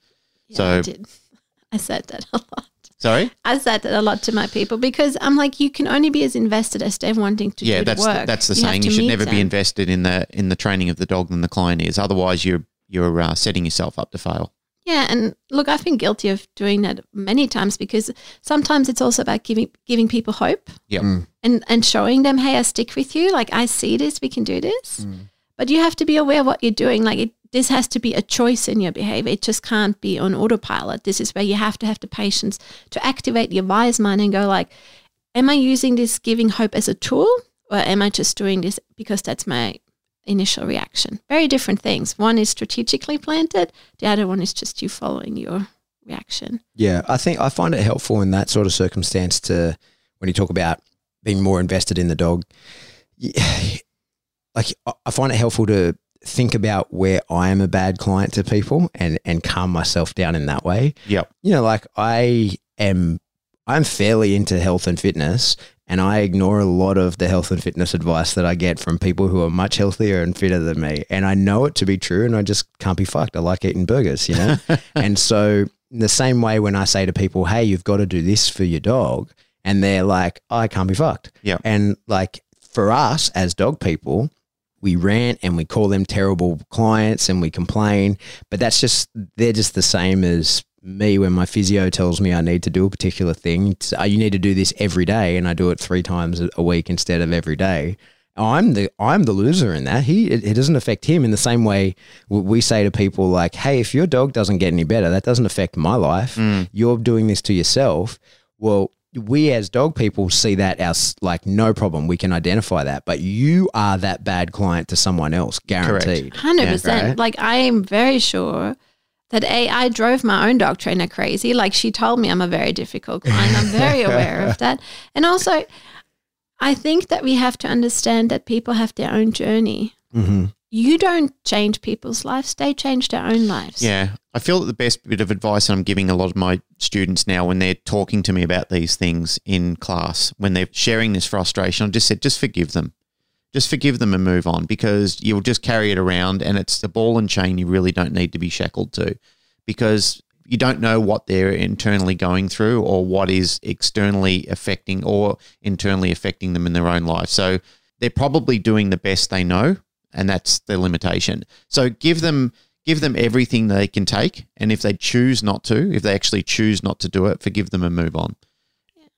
E: Yeah,
C: So-
E: I did. <laughs> I said that a lot.
C: Sorry.
E: I said that a lot to my people because I'm like, you can only be as invested as they're wanting to
C: yeah,
E: do
C: that's
E: the
C: the,
E: work.
C: that's the
E: You
C: saying. You should
E: meet
C: never be invested in the in the training of the dog than the client is. Otherwise, you're you're uh, setting yourself up to fail.
E: Yeah, and look, I've been guilty of doing that many times because sometimes it's also about giving giving people hope
C: Yep. Mm.
E: and and showing them, hey, I stick with you. Like I see this, we can do this. Mm. But you have to be aware of what you're doing. Like it, this has to be a choice in your behavior. It just can't be on autopilot. This is where you have to have the patience to activate your wise mind and go like, am I using this giving hope as a tool, or am I just doing this because that's my initial reaction? Very different things. One is strategically planted. The other one is just you following your reaction.
B: Yeah, I think I find it helpful in that sort of circumstance to when you talk about being more invested in the dog. <sighs> Like I- I find it helpful to think about where I am a bad client to people and and calm myself down in that way.
C: Yep.
B: You know, like I am I'm fairly into health and fitness and I ignore a lot of the health and fitness advice that I get from people who are much healthier and fitter than me. And I know it to be true and I just can't be fucked. I like eating burgers, you know? <laughs> and so in the same way when I say to people, "Hey, you've got to do this for your dog," and they're like, "I can't be fucked."
C: Yeah.
B: And like for us as dog people, we rant and we call them terrible clients and we complain, but that's just they're just the same as me when my physio tells me I need to do a particular thing. It's, "Oh, you need to do this every day, and I do it three times a week instead of every day. I'm the I'm the loser in that. He it, it doesn't affect him in the same way we say to people like, "Hey, if your dog doesn't get any better, that doesn't affect my life. Mm. You're doing this to yourself." Well, we as dog people see that as like no problem. We can identify that, but you are that bad client to someone else, guaranteed.
E: Hundred
B: Yeah,
E: percent.
B: right.
E: Like I am very sure that a I drove my own dog trainer crazy. Like she told me I'm a very difficult client. I'm very <laughs> aware of that. And also, I think that we have to understand that people have their own journey.
B: hmm
E: You don't change people's lives; they change their own lives.
C: Yeah. I feel that the best bit of advice I'm giving a lot of my students now when they're talking to me about these things in class, when they're sharing this frustration, I've just said, just forgive them. Just forgive them and move on because you'll just carry it around and it's the ball and chain you really don't need to be shackled to because you don't know what they're internally going through or what is externally affecting or internally affecting them in their own life. So they're probably doing the best they know and that's their limitation. So give them give them everything they can take and if they choose not to, if they actually choose not to do it, forgive them and move on.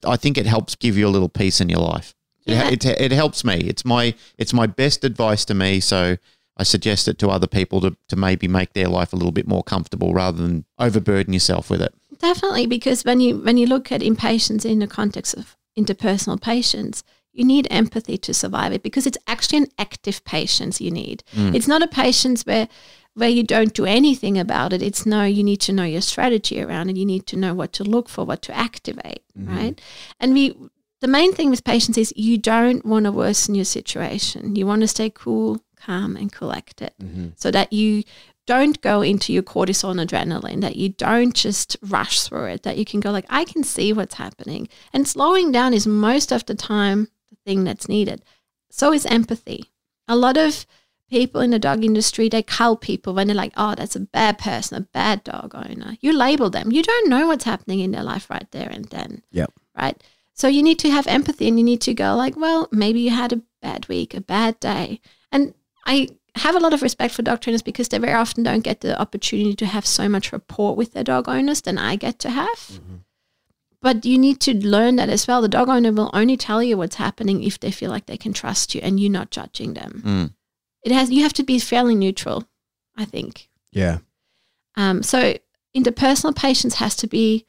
C: I think it helps give you a little peace in your life. It-
E: Yeah.
C: It, it, helps me. It's my it's my best advice to me. So I suggest it to other people to, to maybe make their life a little bit more comfortable rather than overburden yourself with it.
E: Definitely, because when you when you look at impatience in the context of interpersonal patience, you need empathy to survive it because it's actually an active patience you need. Mm. It's not a patience where where you don't do anything about it. It's no, you need to know your strategy around it. You need to know what to look for, what to activate, mm-hmm. right? And we the main thing with patience is you don't want to worsen your situation. You want to stay cool, calm, and collected mm-hmm. so that you don't go into your cortisol and adrenaline, that you don't just rush through it, that you can go like, I can see what's happening. And slowing down is most of the time the thing that's needed. So is empathy. A lot of people in the dog industry, they cull people when they're like, oh, that's a bad person, a bad dog owner. You label them. You don't know what's happening in their life right there and then
B: Yep.
E: right? So you need to have empathy and you need to go like, well, maybe you had a bad week, a bad day. And I have a lot of respect for dog trainers because they very often don't get the opportunity to have so much rapport with their dog owners than I get to have. But you need to learn that as well. The dog owner will only tell you what's happening if they feel like they can trust you and you're not judging them.
C: Mm.
E: It has you have to be fairly neutral, I think.
B: Yeah.
E: Um, so interpersonal patience has to be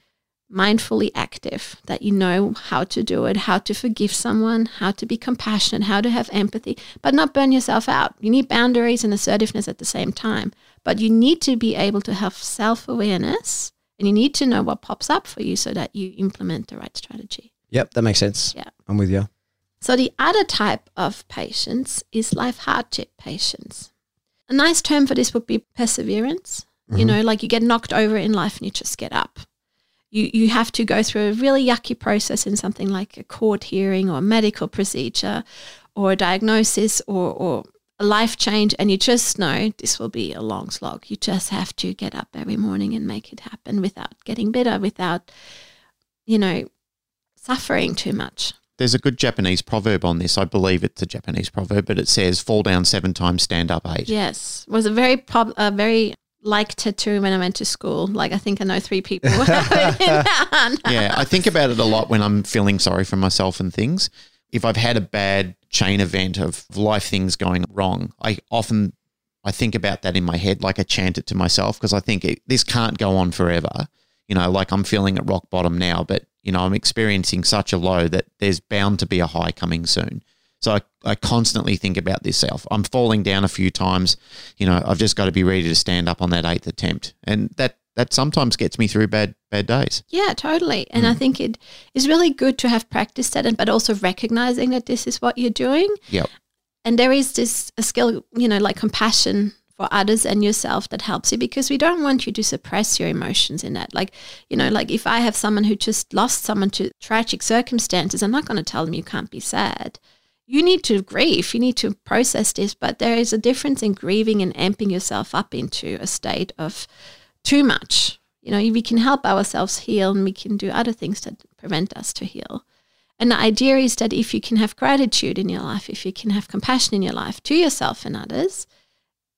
E: mindfully active, that you know how to do it, how to forgive someone, how to be compassionate, how to have empathy, but not burn yourself out. You need boundaries and assertiveness at the same time. But you need to be able to have self awareness and you need to know what pops up for you so that you implement the right strategy.
B: Yep. That makes sense.
E: Yeah.
B: I'm with you.
E: So the other type of patience is life hardship patience. A nice term for this would be perseverance. You mm-hmm. know, like you get knocked over in life and you just get up. You you have to go through a really yucky process in something like a court hearing or a medical procedure or a diagnosis or, or a life change and you just know this will be a long slog. You just have to get up every morning and make it happen without getting bitter, without, you know, suffering too much.
C: There's a good Japanese proverb on this. I believe it's a Japanese proverb, but it says "fall down seven times, stand up eight.
E: Yes, was a very pop, a very like tattoo when I went to school. Like I think I know three people <laughs> who have it in their <laughs>
C: yeah, I think about it a lot when I'm feeling sorry for myself and things. If I've had a bad chain event of life things going wrong, I often I think about that in my head, like I chant it to myself because I think it, this can't go on forever. You know, like I'm feeling at rock bottom now, but you know I'm experiencing such a low that there's bound to be a high coming soon. So I, I constantly think about this self. I'm falling down a few times. You know, I've just got to be ready to stand up on that eighth attempt, and that that sometimes gets me through bad bad days.
E: Yeah, totally. And I mm. think it is really good to have practiced that, and but also recognizing that this is what you're doing.
C: Yep.
E: And there is this a skill, you know, like compassion for others and yourself that helps you because we don't want you to suppress your emotions in that. Like, you know, like if I have someone who just lost someone to tragic circumstances, I'm not going to tell them you can't be sad. You need to grieve, you need to process this, but there is a difference in grieving and amping yourself up into a state of too much. You know, we can help ourselves heal and we can do other things that prevent us to heal. And the idea is that if you can have gratitude in your life, if you can have compassion in your life to yourself and others,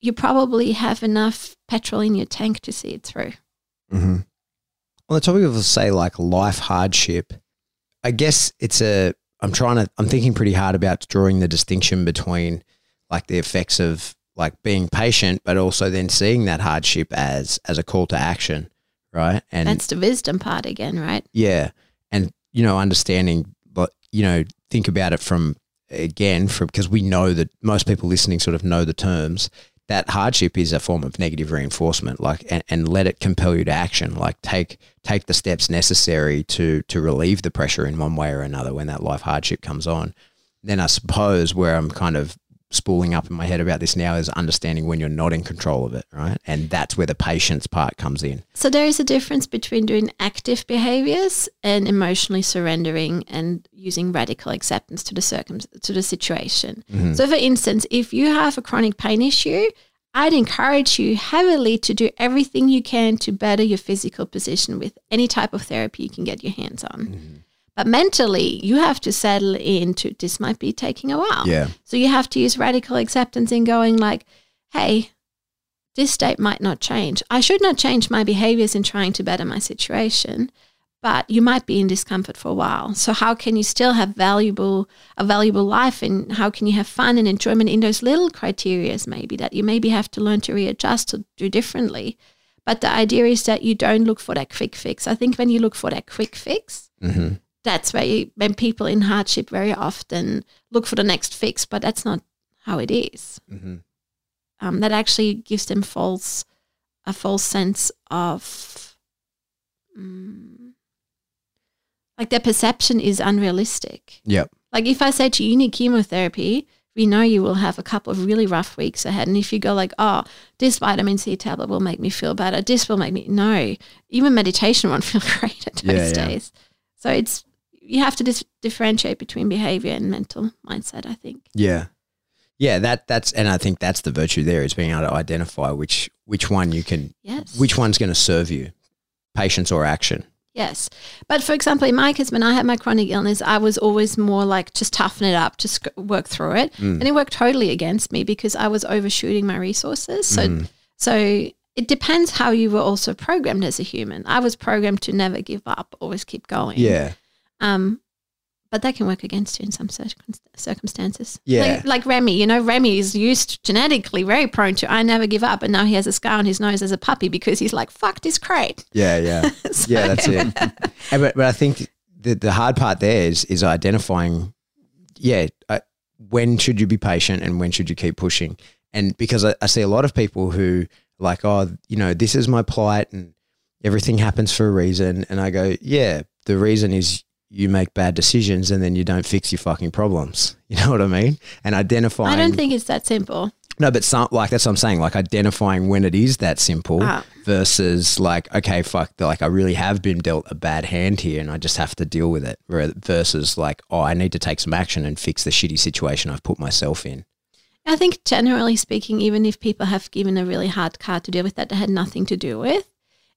E: you probably have enough petrol in your tank to see it through.
B: Mm-hmm. On the topic of say like life hardship, I guess it's a. I'm trying to. I'm thinking pretty hard about drawing the distinction between like the effects of like being patient, but also then seeing that hardship as as a call to action, right? And
E: That's the wisdom part again, right?
B: yeah, and you know, understanding, but you know, think about it from again from because we know that most people listening sort of know the terms. That hardship is a form of negative reinforcement, like and, and let it compel you to action. Like take take the steps necessary to to relieve the pressure in one way or another when that life hardship comes on. Then I suppose where I'm kind of spooling up in my head about this now is understanding when you're not in control of it, right? And that's where the patience part comes in.
E: So there is a difference between doing active behaviors and emotionally surrendering and using radical acceptance to the circum to the situation. Mm-hmm. So for instance, if you have a chronic pain issue, I'd encourage you heavily to do everything you can to better your physical position with any type of therapy you can get your hands on. Mm-hmm. But mentally, you have to settle into this might be taking a while.
B: Yeah.
E: So you have to use radical acceptance in going like, hey, this state might not change. I should not change my behaviors in trying to better my situation, but you might be in discomfort for a while. So how can you still have valuable a valuable life and how can you have fun and enjoyment in those little criterias maybe that you maybe have to learn to readjust to do differently? But the idea is that you don't look for that quick fix. I think when you look for that quick fix,
B: Mm-hmm.
E: That's where you, when people in hardship very often look for the next fix, but that's not how it is.
B: Mm-hmm.
E: Um, that actually gives them false a false sense of mm, like their perception is unrealistic.
B: Yep.
E: Like if I say to you, you need chemotherapy, we know you will have a couple of really rough weeks ahead. And if you go like, oh, this vitamin C tablet will make me feel better, this will make me no, even meditation won't <laughs> feel great at those
B: Yeah, yeah.
E: days. So it's you have to dis- differentiate between behavior and mental mindset. I think.
B: Yeah. Yeah, that that's and I think that's the virtue there is being able to identify which which one you can
E: Yes.
B: which one's going to serve you, patience or action.
E: Yes. But for example, in my case, when I had my chronic illness, I was always more like just toughen it up, just work through it.
B: Mm.
E: And it worked totally against me because I was overshooting my resources. So,
B: Mm.
E: so it depends how you were also programmed as a human. I was programmed to never give up, always keep going.
B: Yeah.
E: Um, but that can work against you in some circumstances.
B: Yeah.
E: Like, like Remy, you know, Remy is used genetically very prone to I never give up. And now he has a scar on his nose as a puppy because he's like, fuck this crate.
B: Yeah, yeah. <laughs>
E: So-
B: yeah, that's it. And but, but I think the, the hard part there is is identifying, yeah, uh, when should you be patient and when should you keep pushing? And because I, I see a lot of people who like, oh, you know, this is my plight and everything happens for a reason. And I go, yeah, the reason is you make bad decisions and then you don't fix your fucking problems. <laughs> You know what I mean? And identifying.
E: I don't think it's that simple.
B: No, but some like that's what I'm saying. Like identifying when it is that simple
E: Ah.
B: versus like, okay, fuck, like I really have been dealt a bad hand here, and I just have to deal with it. Versus like, oh, I need to take some action and fix the shitty situation I've put myself in.
E: I think generally speaking, even if people have given a really hard card to deal with that they had nothing to do with,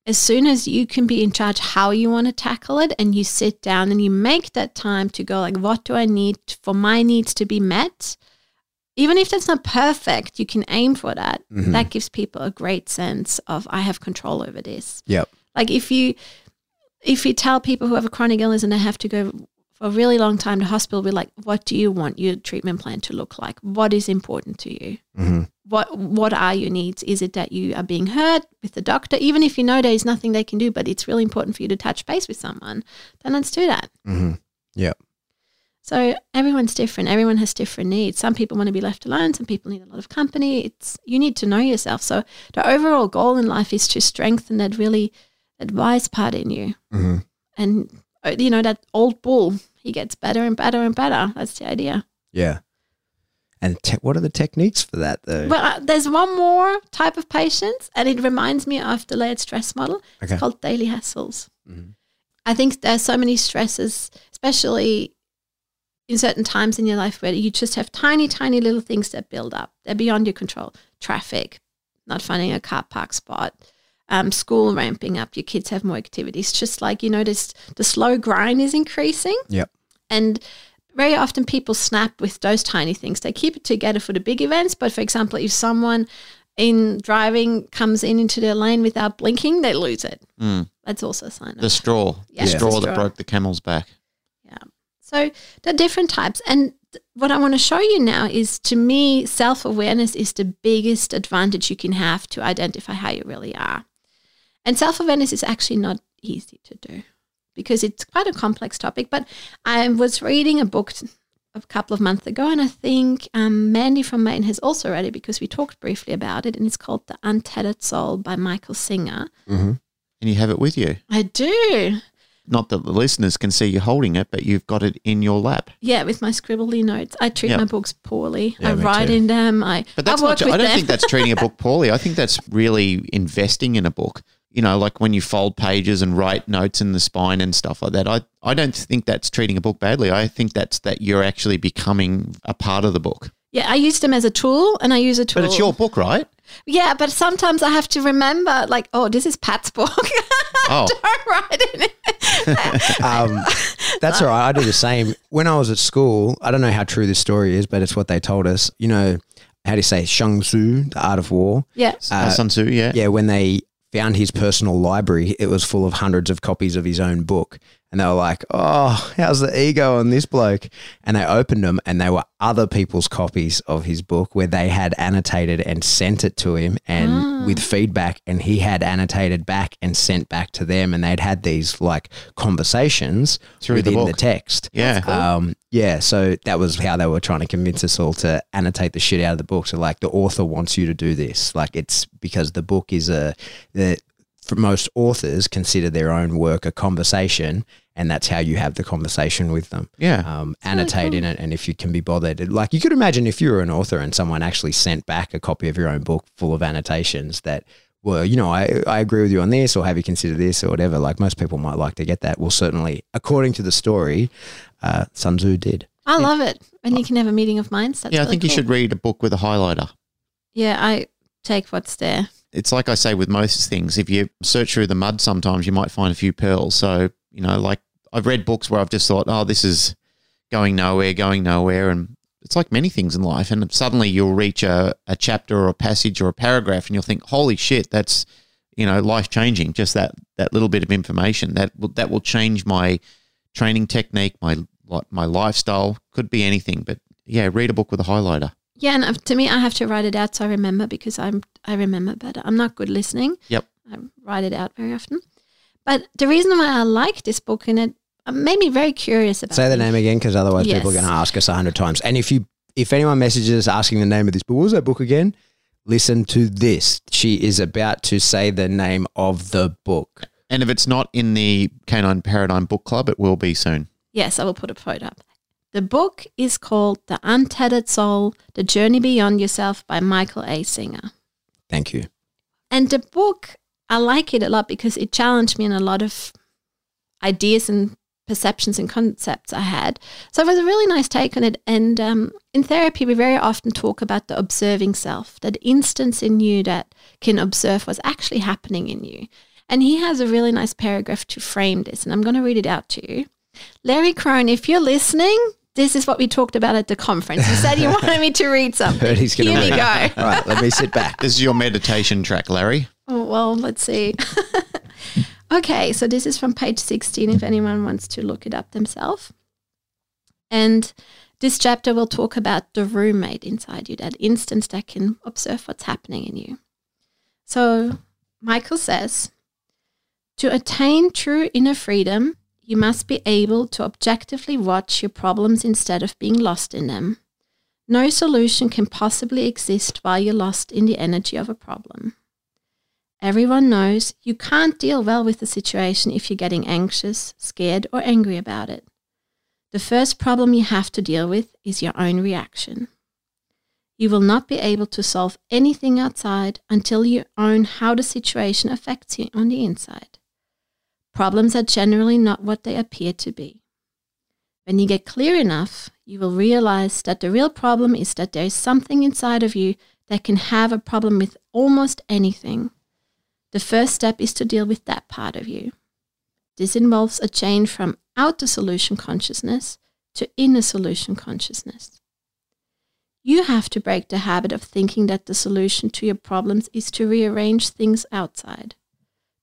E: as soon as you can be in charge how you want to tackle it and you sit down and you make that time to go like, what do I need for my needs to be met? Even if that's not perfect, you can aim for that.
B: Mhm.
E: That gives people a great sense of I have control over this.
B: Yep.
E: Like if you if you tell people who have a chronic illness and they have to go for a really long time to hospital, we're like, what do you want your treatment plan to look like? What is important to you?
B: Mm-hmm.
E: What what are your needs? Is it that you are being heard with the doctor, even if you know there is nothing they can do, but it's really important for you to touch base with someone? Then let's do that.
B: Mm-hmm.
E: So everyone's different. Everyone has different needs. Some people want to be left alone. Some people need a lot of company. It's you need to know yourself. So the overall goal in life is to strengthen that really wise part in you.
B: Mm-hmm.
E: And you know that old bull, he gets better and better and better. That's the idea.
B: Yeah. And te- what are the techniques for that though?
E: Well, uh, there's one more type of patience, and it reminds me of the layered stress model.
B: Okay.
E: It's called daily hassles.
B: Mhm.
E: I think there's so many stresses, especially in certain times in your life where you just have tiny, tiny little things that build up. They're beyond your control. Traffic, not finding a car park spot, um, school ramping up, your kids have more activities. Just like you notice the slow grind is increasing.
B: Yep.
E: And very often people snap with those tiny things. They keep it together for the big events. But for example, if someone in driving comes in into their lane without blinking, they lose it.
C: Mm.
E: That's also a sign of
C: The straw,
E: Yeah.
C: the straw
E: The
C: that broke the camel's back. Yeah.
E: So there are different types. And th- what I want to show you now is to me, self awareness is the biggest advantage you can have to identify how you really are. And self awareness is actually not easy to do because it's quite a complex topic. But I was reading a book a couple of months ago, and I think um, Mandy from Maine has also read it because we talked briefly about it. And it's called The Untethered Soul by Michael Singer.
B: mm-hmm.
C: And you have it with you.
E: I do.
C: Not that the listeners can see you holding it, but you've got it in your lap.
E: Yeah, with my scribbly notes. I treat
C: Yeah.
E: my books poorly.
B: Yeah,
E: I write
B: too.
E: in them. I,
C: But that's
E: I
C: not.
E: work
C: ju-
E: with
C: I don't
E: them.
C: think that's treating a book <laughs> poorly. I think that's really investing in a book. You know, like when you fold pages and write notes in the spine and stuff like that. I I don't think that's treating a book badly. I think that's that you're actually becoming a part of the book.
E: Yeah, I use them as a tool, and I use a tool.
C: But it's your book, right?
E: Yeah, but sometimes I have to remember, like, oh, this is Pat's book. <laughs>
C: Oh.
E: Don't write in it. <laughs>
B: um, that's all right. I do the same. When I was at school, I don't know how true this story is, but it's what they told us. You know, how do you say Shang Tzu, the art of war?
E: yeah,
C: Uh, Sun Tzu, yeah.
B: Yeah, when they found his personal library, it was full of hundreds of copies of his own book. And and they were like, "Oh, how's the ego on this bloke?" And they opened them, and they were other people's copies of his book where they had annotated and sent it to him, and
E: Ah.
B: with feedback, and he had annotated back and sent back to them, and they'd had these like conversations
C: Through
B: within the,
C: book.
B: text.
C: Yeah.
B: Um, yeah, so that was how they were trying to convince us all to annotate the shit out of the book. So, like, the author wants you to do this. Like, it's because the book is a the for most authors consider their own work a conversation, and that's how you have the conversation with them.
C: Yeah.
B: Um,
E: really
B: annotate in it, and if you can be bothered, like you could imagine if you were an author and someone actually sent back a copy of your own book full of annotations that well, you know, I, I agree with you on this, or have you considered this, or whatever. Like most people might like to get that. Well, certainly, according to the story, uh, Sun Tzu did.
E: I love it. And you can have a meeting of minds. That's
C: yeah, I
E: really
C: think you should read a book with a highlighter.
E: Yeah, I take what's there.
C: It's like I say with most things, if you search through the mud sometimes you might find a few pearls. So, you know, like I've read books where I've just thought, oh, this is going nowhere, going nowhere. And it's like many things in life. And suddenly you'll reach a, a chapter or a passage or a paragraph and you'll think, holy shit, that's, you know, life changing. Just that, that little bit of information that will, that will change my training technique, my, my lifestyle, could be anything. But yeah, read a book with a highlighter.
E: Yeah, and uh, to me, I have to write it out so I remember because I'm I remember better. I'm not good listening.
C: Yep.
E: I write it out very often. But the reason why I like this book and it uh, made me very curious about.
B: Say the
E: it.
B: name again, because otherwise people are going to ask us a hundred times. And if you, if anyone messages us asking the name of this book, what was that book again? Listen to this. She is about to say the name of the book.
C: And if it's not in the Canine Paradigm Book Club, it will be soon.
E: Yes, I will put a photo up. The book is called The Untethered Soul: The Journey Beyond Yourself by Michael A. Singer.
B: Thank you.
E: And the book, I like it a lot because it challenged me in a lot of ideas and perceptions and concepts I had. So it was a really nice take on it. And um, in therapy, we very often talk about the observing self, that instance in you that can observe what's actually happening in you. And he has a really nice paragraph to frame this, and I'm going to read it out to you. Larry Crone, if you're listening, this is what we talked about at the conference. You said you <laughs> wanted me to read something.
B: Heard he's
E: Here we go.
B: All right, let me sit back.
C: This is your meditation track, Larry.
E: Oh, well, let's see. <laughs> okay, so this is from page 16 if anyone wants to look it up themselves. And this chapter will talk about the roommate inside you, that instance that can observe what's happening in you. So, Michael says To attain true inner freedom, you must be able to objectively watch your problems instead of being lost in them. No solution can possibly exist while you're lost in the energy of a problem. Everyone knows you can't deal well with the situation if you're getting anxious, scared, or angry about it. The first problem you have to deal with is your own reaction. You will not be able to solve anything outside until you own how the situation affects you on the inside. Problems are generally not what they appear to be. When you get clear enough, you will realize that the real problem is that there is something inside of you that can have a problem with almost anything. The first step is to deal with that part of you. This involves a change from outer solution consciousness to inner solution consciousness. You have to break the habit of thinking that the solution to your problems is to rearrange things outside.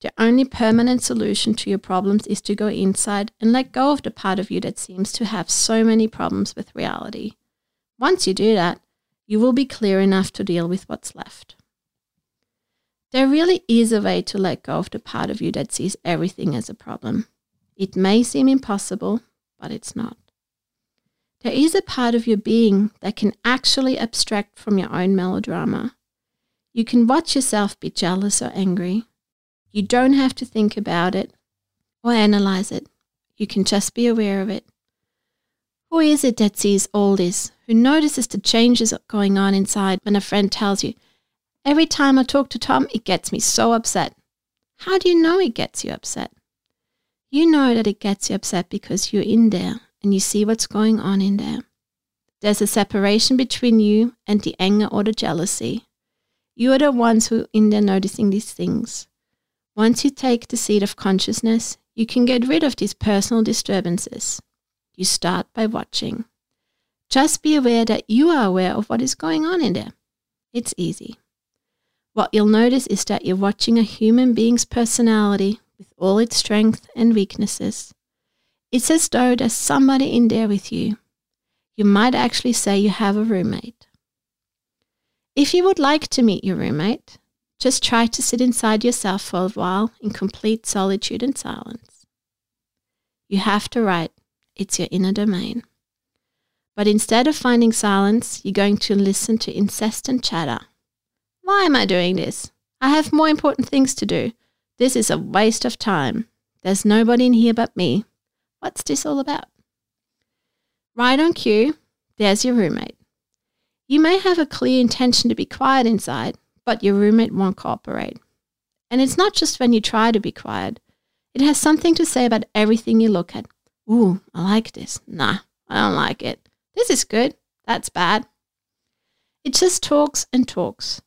E: The only permanent solution to your problems is to go inside and let go of the part of you that seems to have so many problems with reality. Once you do that, you will be clear enough to deal with what's left. There really is a way to let go of the part of you that sees everything as a problem. It may seem impossible, but it's not. There is a part of your being that can actually abstract from your own melodrama. You can watch yourself be jealous or angry. You don't have to think about it or analyze it. You can just be aware of it. Who is it that sees all this, who notices the changes going on inside when a friend tells you, Every time I talk to Tom, it gets me so upset. How do you know it gets you upset? You know that it gets you upset because you're in there and you see what's going on in there. There's a separation between you and the anger or the jealousy. You are the ones who are in there noticing these things. Once you take the seat of consciousness, you can get rid of these personal disturbances. You start by watching. Just be aware that you are aware of what is going on in there. It's easy. What you'll notice is that you're watching a human being's personality with all its strengths and weaknesses. It's as though there's somebody in there with you. You might actually say you have a roommate. If you would like to meet your roommate, just try to sit inside yourself for a while in complete solitude and silence. You have to write, it's your inner domain. But instead of finding silence, you're going to listen to incessant chatter. Why am I doing this? I have more important things to do. This is a waste of time. There's nobody in here but me. What's this all about? Right on cue, there's your roommate. You may have a clear intention to be quiet inside, but your roommate won't cooperate. And it's not just when you try to be quiet, it has something to say about everything you look at. Ooh, I like this. Nah, I don't like it. This is good. That's bad. It just talks and talks.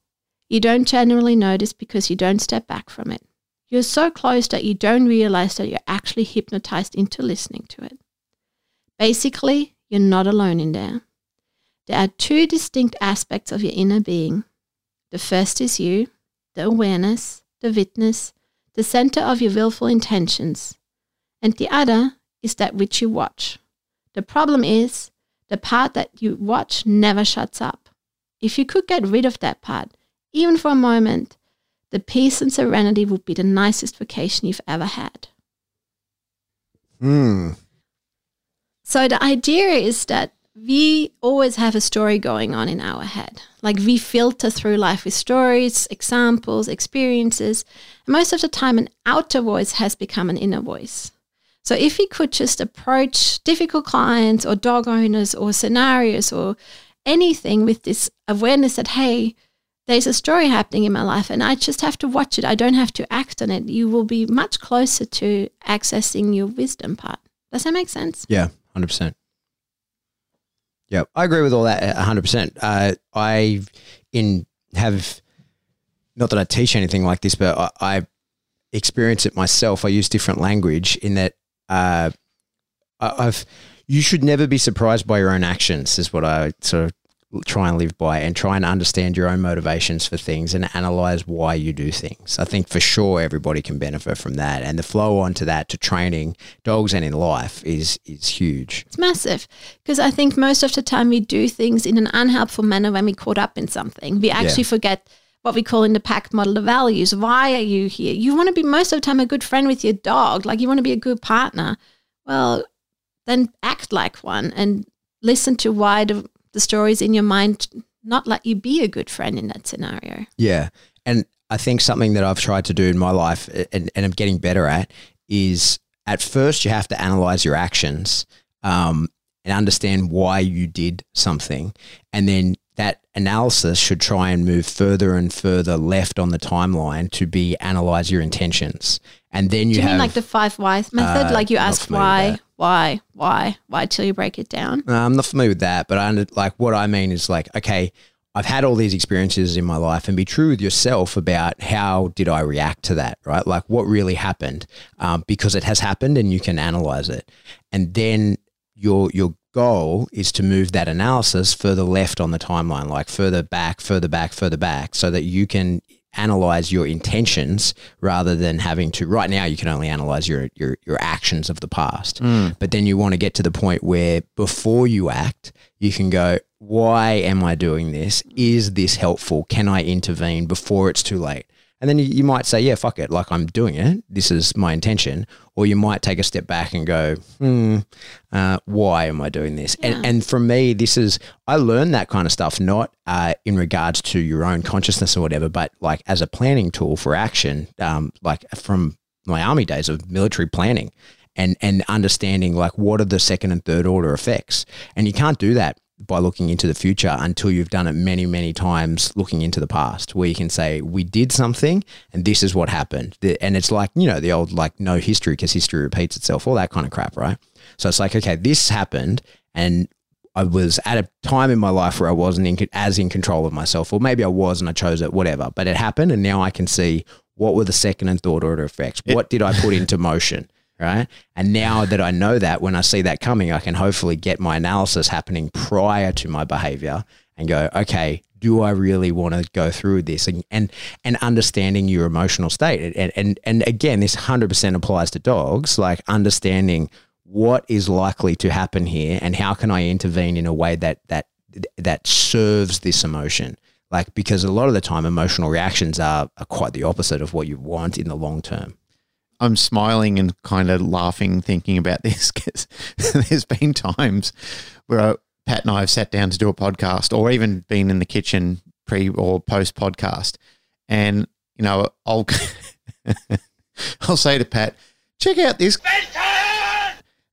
E: You don't generally notice because you don't step back from it. You're so close that you don't realize that you're actually hypnotized into listening to it. Basically, you're not alone in there. There are two distinct aspects of your inner being. The first is you, the awareness, the witness, the center of your willful intentions. And the other is that which you watch. The problem is, the part that you watch never shuts up. If you could get rid of that part, even for a moment, the peace and serenity would be the nicest vacation you've ever had.
B: Hmm.
E: So the idea is that we always have a story going on in our head. Like we filter through life with stories, examples, experiences. And most of the time, an outer voice has become an inner voice. So if we could just approach difficult clients or dog owners or scenarios or anything with this awareness that, hey, there's a story happening in my life and I just have to watch it. I don't have to act on it. You will be much closer to accessing your wisdom part. Does that make sense?
B: Yeah, hundred percent. Yeah, I agree with all that. hundred percent. Uh, I in have not that I teach anything like this, but I, I experience it myself. I use different language in that uh, I- I've you should never be surprised by your own actions is what I sort of try and live by and try and understand your own motivations for things and analyze why you do things. I think for sure everybody can benefit from that and the flow on to that to training dogs and in life is is huge.
E: It's massive because I think most of the time we do things in an unhelpful manner when we're caught up in something. We actually forget what we call in the pack model the values. Why are you here? You want to be most of the time a good friend with your dog, like you want to be a good partner. Well, then act like one and listen to why the, the stories in your mind not let you be a good friend in that scenario.
B: Yeah. And I think something that I've tried to do in my life and, and I'm getting better at is at first you have to analyze your actions um, and understand why you did something. And then that analysis should try and move further and further left on the timeline to be analyze your intentions. And then you,
E: you
B: have
E: mean like the five whys method?
B: Uh,
E: like you ask why. Why, why, why till you break it down?
B: No, I'm not familiar with that, but I like what I mean is like, okay, I've had all these experiences in my life, and be true with yourself about how did I react to that, right? Like what really happened, um, because it has happened, and you can analyze it, and then your your goal is to move that analysis further left on the timeline, like further back, further back, further back, so that you can analyze your intentions rather than having to right now you can only analyze your your, your actions of the past. Hmm. But then you want to get to the point where before you act you can go why am i doing this? Is this helpful? Can i intervene before it's too late and then you, you might say yeah fuck it like i'm doing it. This is my intention. Or you might take a step back and go hmm uh, why am i doing this?
E: Yeah.
B: and and for me this is i learned that kind of stuff not uh, in regards to your own consciousness or whatever but like as a planning tool for action um, like from my army days of military planning and and understanding like what are the second and third order effects. And you can't do that by looking into the future until you've done it many many times looking into the past where you can say we did something and this is what happened and it's like you know the old like no history because history repeats itself all that kind of crap right so it's like okay this happened and I was at a time in my life where I wasn't in, as in control of myself, or maybe I was and I chose it, whatever. But it happened, and now I can see what were the second and third order effects. What did I put into motion? Right. And now that I know that, when I see that coming, I can hopefully get my analysis happening prior to my behavior and go, okay, do I really want to go through this? And and, and understanding your emotional state. And, and and again, this hundred percent applies to dogs, like understanding what is likely to happen here and how can I intervene in a way that that that serves this emotion? Like because a lot of the time emotional reactions are, are quite the opposite of what you want in the long term.
C: I'm smiling and kind of laughing thinking about <laughs> this because there's been times where I, Pat and I have sat down to do a podcast or even been in the kitchen pre or post podcast. And, you know, I'll, <laughs> I'll say to Pat, check out this. <laughs>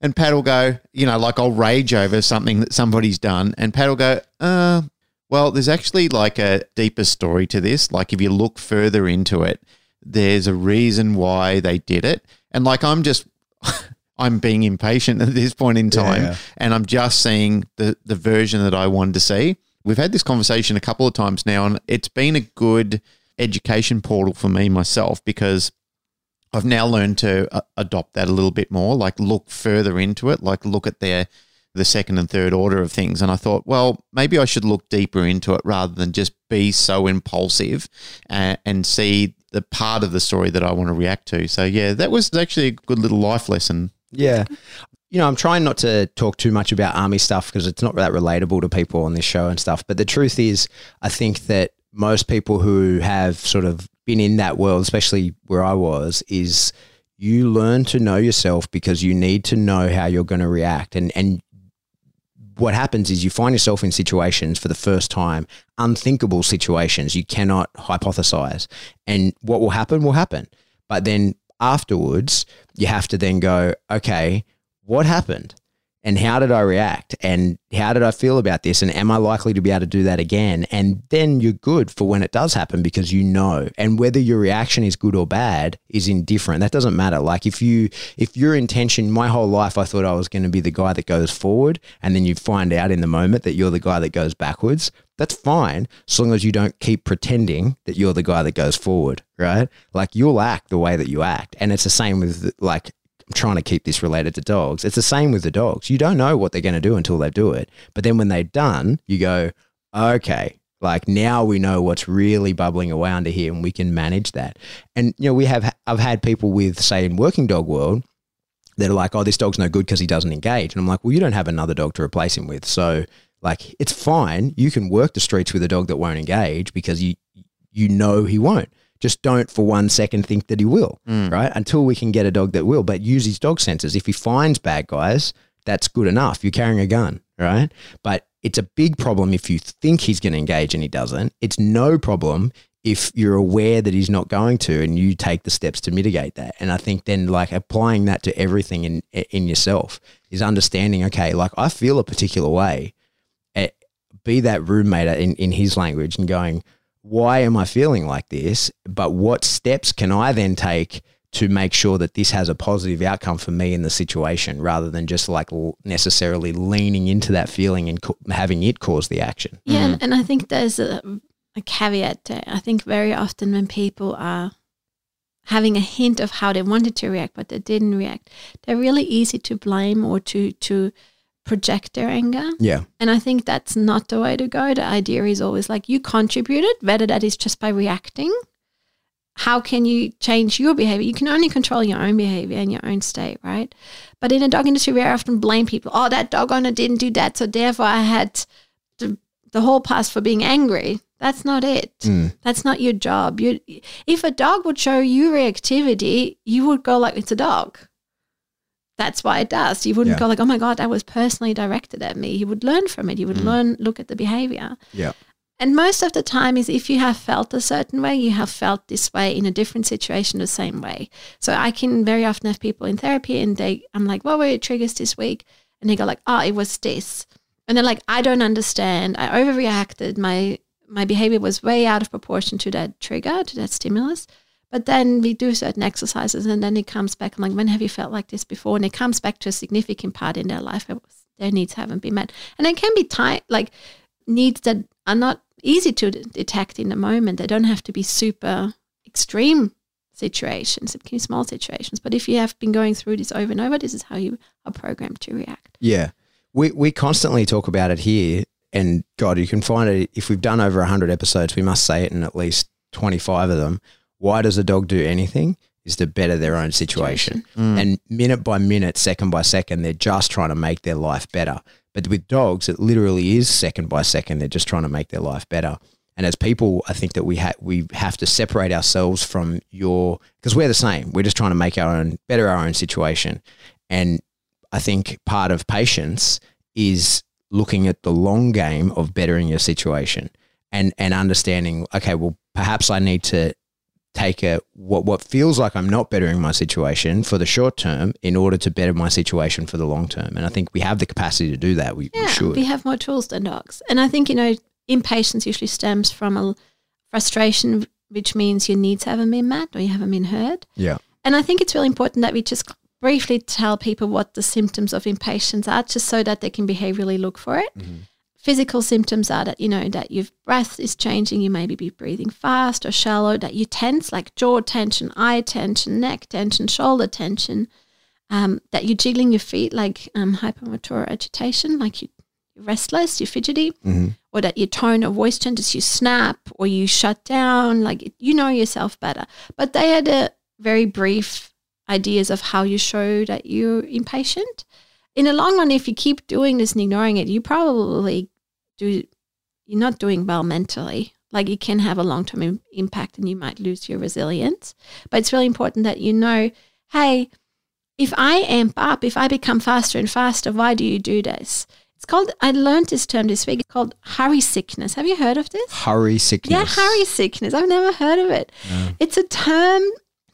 C: And Pat will go, you know, like I'll rage over something that somebody's done. And Pat will go, uh, well, there's actually like a deeper story to this. Like if you look further into it, there's a reason why they did it. And like I'm just <laughs> I'm being impatient at this point in time
B: yeah.
C: and I'm just seeing the the version that I wanted to see. We've had this conversation a couple of times now and it's been a good education portal for me myself because I've now learned to uh, adopt that a little bit more, like look further into it, like look at their the second and third order of things. And I thought, well, maybe I should look deeper into it rather than just be so impulsive and, and see the part of the story that I want to react to. So yeah, that was actually a good little life lesson.
B: Yeah. You know, I'm trying not to talk too much about army stuff because it's not that relatable to people on this show and stuff. But the truth is, I think that most people who have sort of been in that world, especially where I was, is you learn to know yourself because you need to know how you're going to react. And, and what happens is you find yourself in situations for the first time, unthinkable situations you cannot hypothesize. And what will happen will happen. But then afterwards, you have to then go, okay, what happened? And how did I react? And how did I feel about this? And am I likely to be able to do that again? And then you're good for when it does happen because you know. And whether your reaction is good or bad is indifferent. That doesn't matter. Like if you if your intention, my whole life I thought I was going to be the guy that goes forward, and then you find out in the moment that you're the guy that goes backwards. That's fine, as long as you don't keep pretending that you're the guy that goes forward, right? Like you'll act the way that you act, and it's the same with like I'm trying to keep this related to dogs. It's the same with the dogs. You don't know what they're going to do until they do it. But then when they're done, you go, okay, like now we know what's really bubbling away under here and we can manage that. And, you know, we have, I've had people with, say, in working dog world, that are like, oh, this dog's no good because he doesn't engage. And I'm like, well, you don't have another dog to replace him with. So, like, it's fine. You can work the streets with a dog that won't engage because you, you know he won't just don't for one second think that he will, right? Until we can get a dog that will, but use his dog senses. If he finds bad guys, that's good enough. You're carrying a gun, right? But it's a big problem if you think he's going to engage and he doesn't. It's no problem if you're aware that he's not going to and you take the steps to mitigate that. And I think then like applying that to everything in in yourself is understanding, okay, like I feel a particular way. Eh, Be that roommate in, in his language and going, why am I feeling like this? But what steps can I then take to make sure that this has a positive outcome for me in the situation rather than just like necessarily leaning into that feeling and co- having it cause the action?
E: Yeah, and, and I think there's a, a caveat there. I think very often when people are having a hint of how they wanted to react but they didn't react, they're really easy to blame or to to project their anger.
B: Yeah.
E: And I think that's not the way to go. The idea is always like you contributed, whether that is just by reacting. How can you change your behavior? You can only control your own behavior and your own state, right? But in the dog industry, we often blame people. Oh, that dog owner didn't do that, so therefore I had the, the whole pass for being angry. That's not it. Mm. That's not your job. You, if a dog would show you reactivity, you would go like, "It's a dog." That's why it does. You wouldn't
B: Yeah.
E: go like, "Oh my god, that was personally directed at me." You would learn from it. You would mm. learn, look at the behavior.
B: Yeah.
E: And most of the time is if you have felt a certain way, you have felt this way in a different situation the same way. So I can very often have people in therapy and they I'm like, what were your triggers this week? And they go like, oh, it was this. And they're like, I don't understand. I overreacted. My my behavior was way out of proportion to that trigger, to that stimulus. But then we do certain exercises and then it comes back. I'm like, when have you felt like this before? And it comes back to a significant part in their life where their needs haven't been met. And it can be tight, like needs that are not easy to detect in the moment. They don't have to be super extreme situations. It can be small situations. But if you have been going through this over and over, this is how you are programmed to react.
B: Yeah. We, we constantly talk about it here. And God, you can find it if we've done over 100 episodes, we must say it in at least 25 of them. Why does a dog do anything? is to better their own situation.
C: Mm.
B: And minute by minute, second by second, they're just trying to make their life better. But with dogs, it literally is second by second. They're just trying to make their life better. And as people, I think that we ha- we have to separate ourselves from your because we're the same. We're just trying to make our own better our own situation. And I think part of patience is looking at the long game of bettering your situation and and understanding. Okay, well, perhaps I need to take a what what feels like I'm not bettering my situation for the short term in order to better my situation for the long term. And I think we have the capacity to do that. We, we
E: Yeah,
B: should.
E: we have more tools than dogs. And I think, you know, impatience usually stems from a frustration, which means your needs haven't been met or you haven't been heard.
B: yeah.
E: And I think it's really important that we just briefly tell people what the symptoms of impatience are, just so that they can behaviorally look for it. Mm-hmm. Physical symptoms are that, you know, that your breath is changing, you maybe be breathing fast or shallow, that you tense, like jaw tension, eye tension, neck tension, shoulder tension, um, that you're jiggling your feet, like um, hypermotor agitation, like you, you're restless, you're fidgety, or that your tone of voice changes, you snap or you shut down, like you know yourself better. But they had a very brief ideas of how you show that you're impatient. In the long run, if you keep doing this and ignoring it, you probably do. You're not doing well mentally. Like it can have a long term Im- impact, and you might lose your resilience. But it's really important that you know, hey, if I amp up, if I become faster and faster, why do you do this? It's called. I learned this term this week. It's called hurry sickness. Have you heard of this?
B: Hurry sickness.
E: Yeah, hurry sickness. I've never heard of it. It's a term.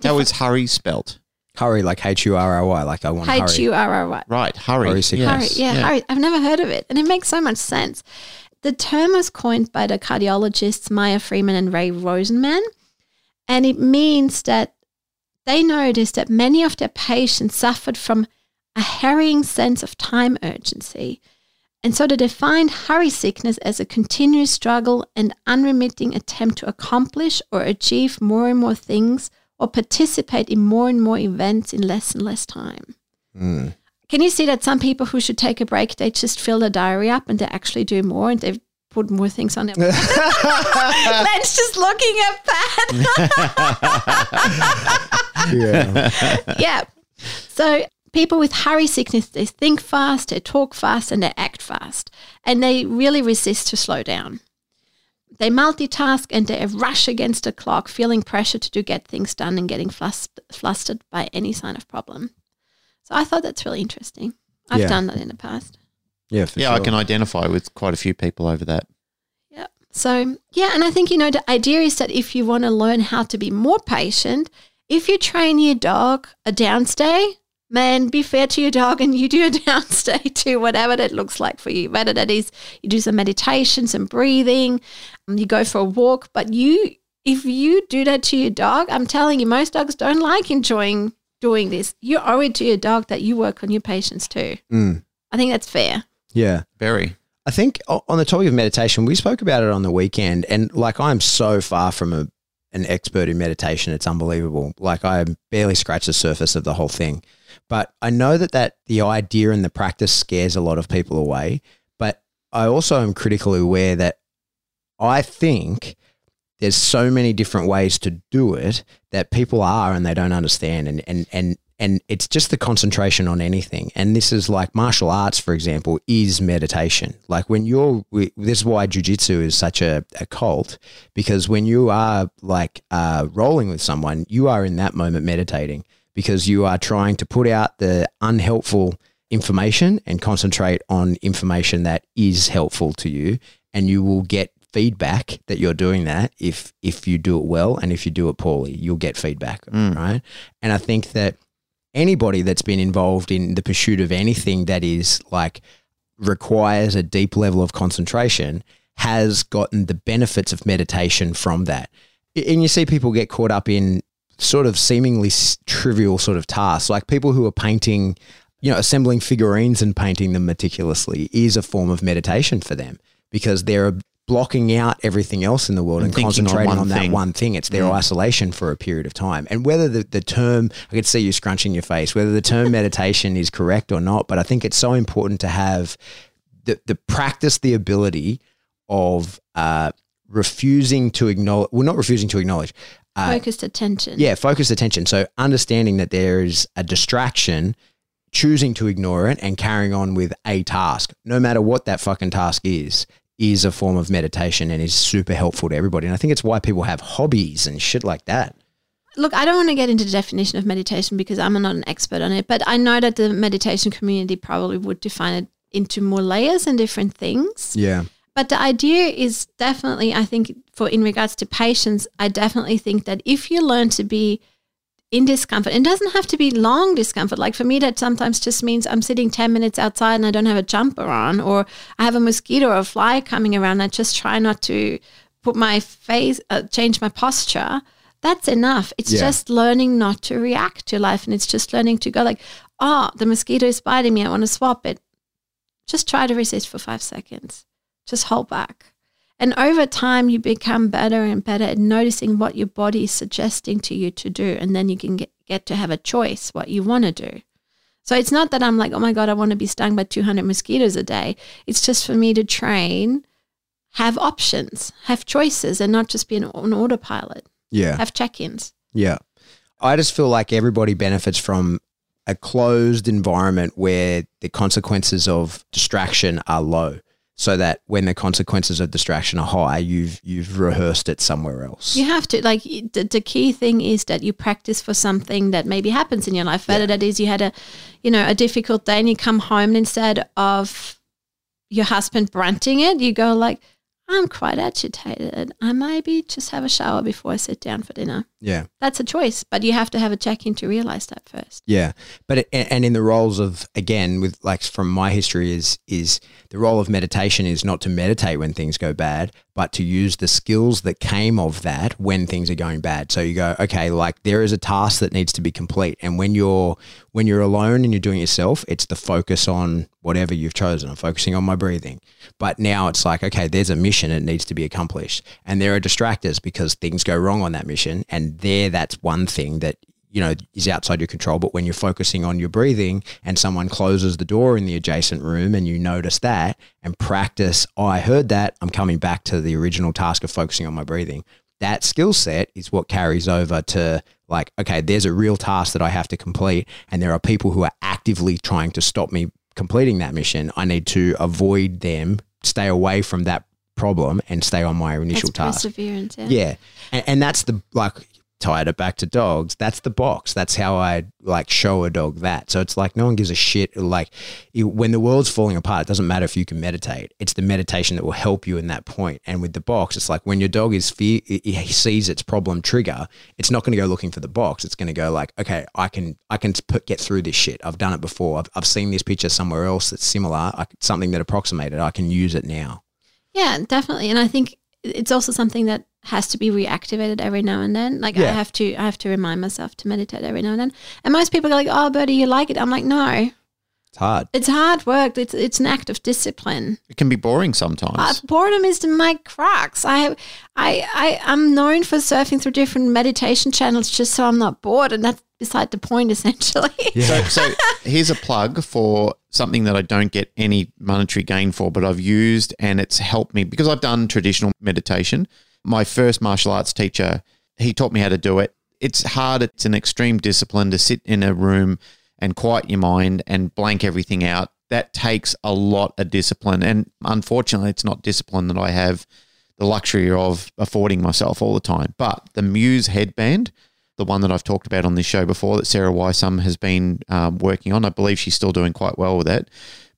C: How is hurry spelt?
B: Hurry like H U R R Y. Like I want to
E: H
B: hurry.
E: U R R Y.
C: Right, hurry.
B: Hurry sickness.
E: Hurry,
C: Yes,
E: yeah, hurry. I've never heard of it, and it makes so much sense. The term was coined by the cardiologists Meyer Friedman and Ray Rosenman, and it means that they noticed that many of their patients suffered from a harrying sense of time urgency. And so they defined hurry sickness as a continuous struggle and unremitting attempt to accomplish or achieve more and more things or participate in more and more events in less and less time.
B: Mm.
E: Can you see that some people who should take a break, they just fill the diary up and they actually do more and they put more things on their <laughs> Ben's just looking at that.
B: Yeah.
E: yeah. So people with hurry sickness, they think fast, they talk fast, and they act fast. And they really resist to slow down. They multitask and they rush against the clock, feeling pressure to do get things done and getting flust- flustered by any sign of problem. So I thought that's really interesting. I've
B: Yeah.
E: done that in the past.
B: yeah, for
C: Yeah, I can identify with quite a few people over that.
E: Yeah. So, yeah, and I think, you know, the idea is that if you want to learn how to be more patient, if you train your dog a downstay, man, be fair to your dog and you do a <laughs> downstay too, whatever that looks like for you. Whether that is you do some meditation, some breathing, um, you go for a walk, but you, if you do that to your dog, I'm telling you, most dogs don't like enjoying doing this. You owe it to your dog that you work on your patience too.
B: Mm.
E: I think that's fair.
B: Yeah.
C: Very.
B: I think on the topic of meditation, we spoke about it on the weekend, and like I'm so far from a, an expert in meditation, it's unbelievable. Like I barely scratch the surface of the whole thing, but I know that that the idea and the practice scares a lot of people away. But I also am critically aware that I think there's so many different ways to do it that people are and they don't understand, and and and and it's just the concentration on anything. And this is like martial arts, for example, is meditation. Like when you're, this is why jujitsu is such a, a cult, because when you are like uh, rolling with someone, you are in that moment meditating because you are trying to put out the unhelpful information and concentrate on information that is helpful to you. And you will get feedback that you're doing that if if you do it well and if you do it poorly you'll get feedback mm. right and i think that anybody that's been involved in the pursuit of anything that is like requires a deep level of concentration has gotten the benefits of meditation from that. And you see people get caught up in sort of seemingly s- trivial sort of tasks, like people who are painting, you know, assembling figurines and painting them meticulously is a form of meditation for them because they're blocking out everything else in the world and,
C: And thinking on
B: concentrating on, that one thing. It's their isolation for a period of time. And whether the, the term, I could see you scrunching your face, whether the term meditation is correct or not, but I think it's so important to have the, the practice the ability of uh, refusing to acknowledge, well, not refusing to acknowledge, uh,
E: Focused attention.
B: yeah, focused attention. So understanding that there is a distraction, choosing to ignore it and carrying on with a task, no matter what that fucking task is, is a form of meditation and is super helpful to everybody. And I think it's why people have hobbies and shit like that.
E: Look, I don't want to get into the definition of meditation because I'm not an expert on it, but I know that the meditation community probably would define it into more layers and different things.
B: Yeah.
E: But the idea is definitely, I think, for in regards to patience, I definitely think that if you learn to be in discomfort, it doesn't have to be long discomfort. Like for me, that sometimes just means I'm sitting 10 minutes outside and I don't have a jumper on, or I have a mosquito or a fly coming around. I just try not to put my face, uh, change my posture. That's enough. It's
B: Yeah.
E: just learning not to react to life. And it's just learning to go like, oh, the mosquito is biting me. I want to swap it. Just try to resist for five seconds. Just hold back. And over time, you become better and better at noticing what your body is suggesting to you to do. And then you can get, get to have a choice what you want to do. So it's not that I'm like, oh my God, I want to be stung by 200 mosquitoes a day. It's just for me to train, have options, have choices, and not just be an, an autopilot,
B: Yeah.
E: have check ins.
B: Yeah. I just feel like everybody benefits from a closed environment where the consequences of distraction are low. So that when the consequences of distraction are high, you've you've rehearsed it somewhere else.
E: You have to like the, the key thing is that you practice for something that maybe happens in your life. Whether that is you had a, you know, a difficult day and you come home and instead of your husband brunting it, you go like, I'm quite agitated. I maybe just have a shower before I sit down for dinner.
B: Yeah.
E: That's a choice, but you have to have a check in to realize that first.
B: Yeah, but it, and in the roles of again with like from my history is is the role of meditation is not to meditate when things go bad, but to use the skills that came of that when things are going bad. So you go, okay, like there is a task that needs to be complete, and when you're when you're alone and you're doing it yourself, it's the focus on whatever you've chosen. I'm focusing on my breathing, but now it's like, okay, there's a mission it needs to be accomplished, and there are distractors because things go wrong on that mission, and there that's one thing that you know is outside your control but when you're focusing on your breathing and someone closes the door in the adjacent room and you notice that and practice oh i heard that i'm coming back to the original task of focusing on my breathing that skill set is what carries over to like okay there's a real task that i have to complete and there are people who are actively trying to stop me completing that mission i need to avoid them stay away from that problem and stay on my initial
E: That's
B: task
E: perseverance. Yeah.
B: yeah. And, and that's the, like, tied it back to dogs. That's the box. That's how I like show a dog that. So it's like no one gives a shit. Like you, when the world's falling apart, it doesn't matter if you can meditate. It's the meditation that will help you in that point. And with the box, it's like when your dog is fear, he sees its problem trigger, it's not going to go looking for the box. It's going to go like, okay, I can, I can put, get through this shit. I've done it before. I've, I've seen this picture somewhere else that's similar. I, something that approximated. I can use it now.
E: Yeah, definitely. And I think it's also something that has to be reactivated every now and then. Like I have to I have to remind myself to meditate every now and then. And most people are like, "Oh, Birdy, you like it?" I'm like, "No,
B: It's hard.
E: it's hard work. It's it's an act of discipline.
C: It can be boring sometimes.
E: Uh, boredom is my crux. I have I I I'm known for surfing through different meditation channels just so I'm not bored, and that's beside the point <laughs> essentially.
C: So, so here's a plug for something that I don't get any monetary gain for, but I've used and it's helped me because I've done traditional meditation. My first martial arts teacher, he taught me how to do it. It's hard, it's an extreme discipline to sit in a room and quiet your mind and blank everything out. That takes a lot of discipline. And unfortunately, it's not discipline that I have the luxury of affording myself all the time. But the Muse headband, the one that I've talked about on this show before that Sarah Wysum has been um, working on. I believe she's still doing quite well with it.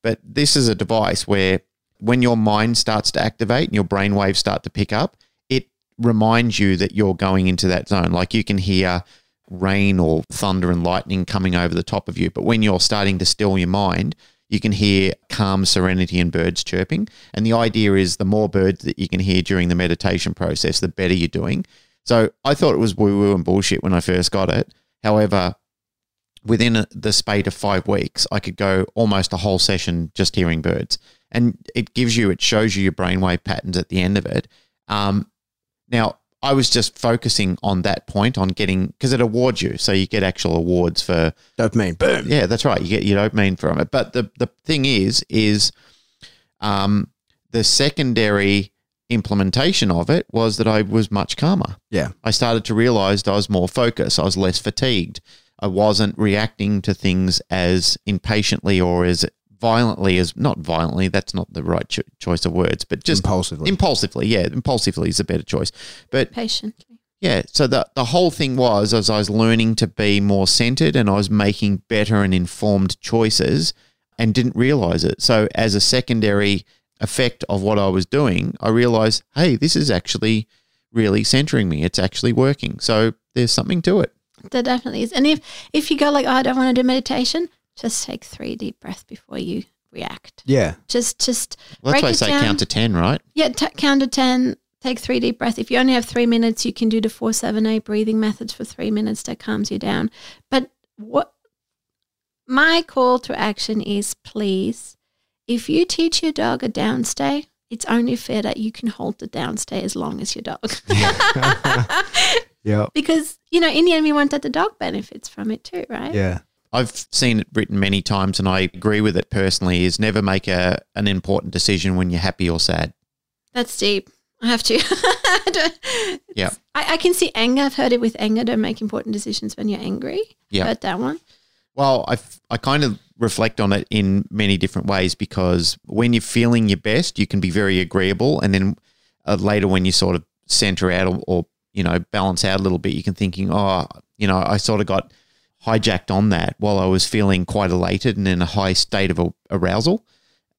C: But this is a device where when your mind starts to activate and your brain waves start to pick up, it reminds you that you're going into that zone. Like you can hear rain or thunder and lightning coming over the top of you. But when you're starting to still your mind, you can hear calm serenity and birds chirping. And the idea is the more birds that you can hear during the meditation process, the better you're doing. So I thought it was woo woo and bullshit when I first got it. However, within the spate of five weeks, I could go almost a whole session just hearing birds. And it gives you, it shows you your brainwave patterns at the end of it. Um, now, I was just focusing on that point on getting, because it awards you. So you get actual awards for
B: Dopamine. Boom.
C: yeah, that's right. You get your dopamine from it. But the the thing is, is um, the secondary implementation of it was that I was much calmer.
B: Yeah.
C: I started to realize I was more focused. I was less fatigued. I wasn't reacting to things as impatiently or as violently as not violently. That's not the right cho- choice of words, but just
B: Impulsively.
C: impulsively. Yeah, impulsively is a better choice. But
E: Patiently.
C: yeah, so the the whole thing was as I was learning to be more centered and I was making better and informed choices and didn't realize it. So as a secondary effect of what I was doing, I realized, hey, this is actually really centering me. It's actually working. So there's something to it.
E: There definitely is. And if if you go like, oh, I don't want to do meditation, just take three deep breaths before you react.
B: yeah.
E: Just just
C: Well, that's
E: break
C: why I say
E: down.
C: count to 10, right?
E: Yeah, t- count to 10, take three deep breaths. If you only have three minutes, you can do the 478 breathing methods for three minutes. That calms you down. But what my call to action is please, if you teach your dog a downstay, it's only fair that you can hold the downstay as long as your dog. <laughs>
B: Yeah. <laughs>
E: because, you know, in the end, we want that the dog benefits from it too, right?
B: Yeah.
C: I've seen it written many times and I agree with it personally is never make a an important decision when you're happy or sad.
E: That's deep. I have to. <laughs>
C: Yeah.
E: I, I can see anger. I've heard it with anger. Don't make important decisions when you're angry.
C: Yeah.
E: Heard that one.
C: Well, I, f- I kind of reflect on it in many different ways because when you're feeling your best, you can be very agreeable. And then uh, later, when you sort of center out or, or, you know, balance out a little bit, you can thinking, oh, you know, I sort of got hijacked on that while I was feeling quite elated and in a high state of arousal.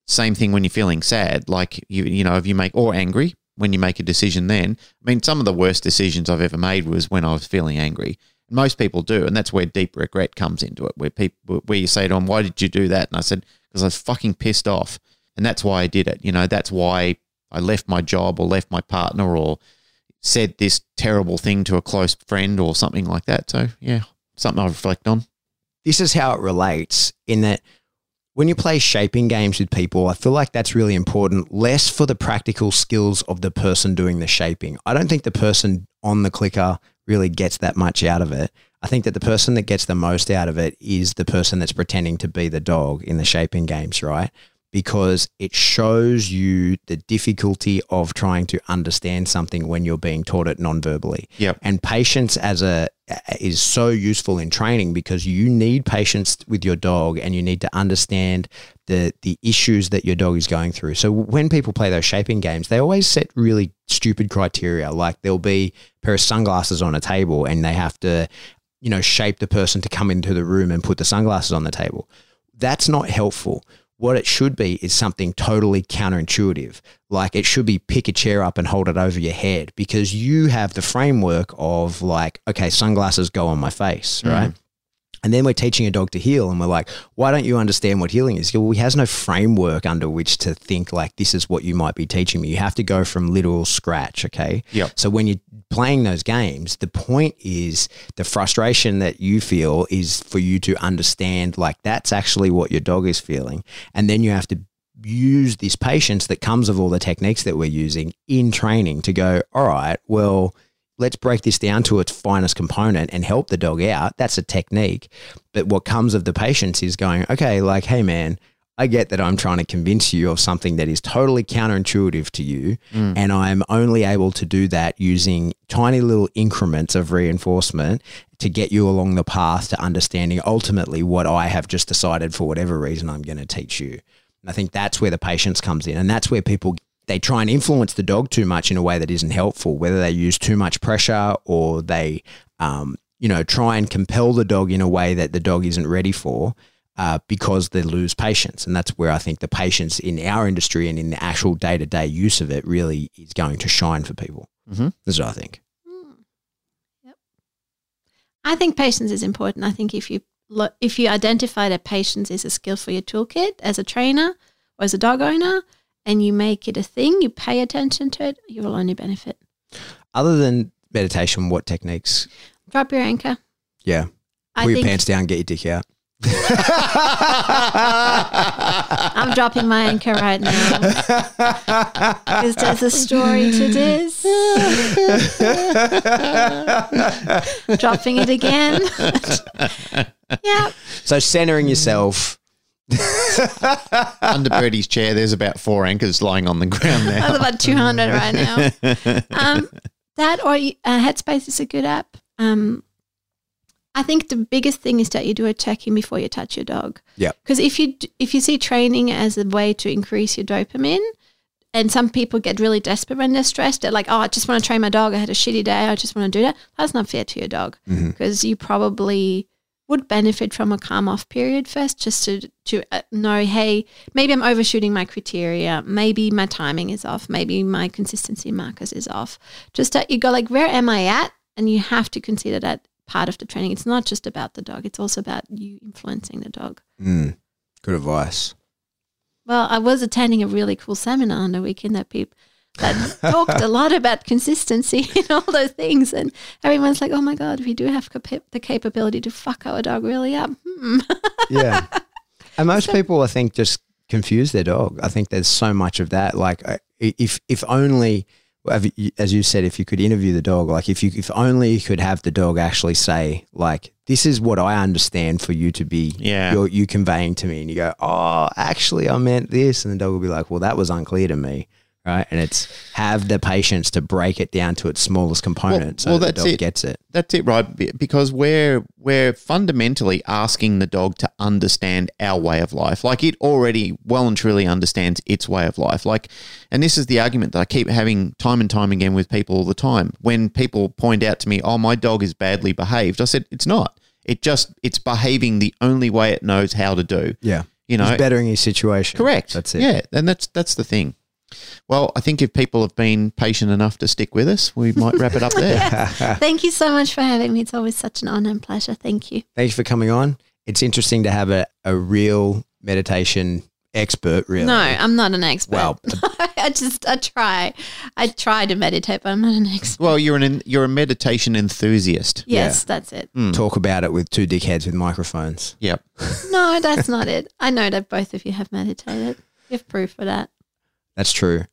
C: Same thing when you're feeling sad, like you, you know, if you make or angry when you make a decision. Then, I mean, some of the worst decisions I've ever made was when I was feeling angry. Most people do, and that's where deep regret comes into it. Where people, where you say to them, "Why did you do that?" And I said, "Because I was fucking pissed off, and that's why I did it." You know, that's why I left my job or left my partner or said this terrible thing to a close friend or something like that. So, yeah, something I reflect on.
B: this is how it relates in that when you play shaping games with people, I feel like that's really important, less for the practical skills of the person doing the shaping. I don't think the person on the clicker really gets that much out of it. I think that the person that gets the most out of it is the person that's pretending to be the dog in the shaping games, right? Because it shows you the difficulty of trying to understand something when you're being taught it non-verbally.
C: Yep.
B: And patience as a is so useful in training because you need patience with your dog and you need to understand the the issues that your dog is going through. So when people play those shaping games, they always set really stupid criteria. Like there'll be a pair of sunglasses on a table and they have to, you know, shape the person to come into the room and put the sunglasses on the table. That's not helpful. What it should be is something totally counterintuitive. Like it should be pick a chair up and hold it over your head because you have the framework of like, okay, sunglasses go on my face, mm-hmm. right? And then we're teaching a dog to heel, and we're like, why don't you understand what heeling is? Well, he has no framework under which to think like this is what you might be teaching me. You have to go from literal scratch, okay?
C: Yep.
B: So when you're playing those games, the point is the frustration that you feel is for you to understand like that's actually what your dog is feeling. And then you have to use this patience that comes of all the techniques that we're using in training to go, all right, well, let's break this down to its finest component and help the dog out. That's a technique. But what comes of the patience is going, okay, like, hey, man, I get that I'm trying to convince you of something that is totally counterintuitive to you. Mm. And I'm only able to do that using tiny little increments of reinforcement to get you along the path to understanding ultimately what I have just decided for whatever reason I'm going to teach you. And I think that's where the patience comes in. And that's where people they try and influence the dog too much in a way that isn't helpful, whether they use too much pressure or they, um, you know, try and compel the dog in a way that the dog isn't ready for uh, because they lose patience. And that's where I think the patience in our industry and in the actual day to day use of it really is going to shine for people.
C: Mm-hmm.
B: This is what I think. Yep.
E: I think patience is important. I think if you lo- if you identify that patience is a skill for your toolkit as a trainer or as a dog owner, and you make it a thing, you pay attention to it, you will only benefit.
B: Other than meditation, what techniques?
E: Drop your anchor.
B: Yeah.
E: I
B: Pull your pants down, get your dick out. <laughs> <laughs>
E: I'm dropping my anchor right now because there's a story to this. <laughs> dropping it again. yeah.
B: So centering yourself, <laughs>
C: Under Birdy's chair, there's about four anchors lying on the ground now.
E: about 200 right now. <laughs> Um, that or uh, Headspace is a good app. Um, I think the biggest thing is that you do a check-in before you touch your dog.
B: Yep.
E: Because if you if you see training as a way to increase your dopamine, and some people get really desperate when they're stressed, they're like, "Oh, I just want to train my dog. I had a shitty day. I just want to do that." That's not fair to your dog
B: Mm-hmm.
E: because you probably would benefit from a calm off period first, just to to uh, know, hey, maybe I'm overshooting my criteria. Maybe my timing is off. Maybe my consistency markers is off. Just that you go like, where am I at? And you have to consider that part of the training. It's not just about the dog. It's also about you influencing the dog.
B: Mm. Good advice.
E: Well, I was attending a really cool seminar on the weekend that people that <laughs> talked a lot about consistency <laughs> and all those things, and everyone's like, "Oh my god, we do have capa- the capability to fuck our dog really up." Hmm. <laughs>
B: Yeah. and most people, I think, just confuse their dog. I think there's so much of that. Like, uh, if if only, as you said, if you could interview the dog, like if you if only you could have the dog actually say, like, this is what I understand for you to be,
C: Yeah.
B: you're, you conveying to me, and you go, oh, actually, I meant this, and the dog will be like, well, that was unclear to me. Right, and it's have the patience to break it down to its smallest component, so
C: well,
B: that
C: that's
B: the dog
C: it.
B: gets it.
C: That's it, right? Because we're we're fundamentally asking the dog to understand our way of life. Like it already well and truly understands its way of life. Like, and this is the argument that I keep having time and time again with people all the time. When people point out to me, "Oh, my dog is badly behaved," I said, "It's not. It just it's behaving the only way it knows how to do."
B: Yeah,
C: You know,
B: He's bettering his situation.
C: Correct.
B: That's it.
C: Yeah, and that's that's the thing. Well, I think if people have been patient enough to stick with us, we might wrap it up there. <laughs>
E: Thank you so much for having me. It's always such an honor and pleasure. Thank you.
B: Thanks for coming on. It's interesting to have a, a real meditation expert, really.
E: No, I'm not an expert.
B: Well, <laughs>
E: I just I try. I try to meditate, but I'm not an expert.
C: well, you're an you're a meditation enthusiast.
E: Yes, that's it. Hmm.
B: talk about it with two dickheads with microphones.
C: Yep. <laughs>
E: No, that's not it. I know that both of you have meditated. You have proof for that.
B: That's true.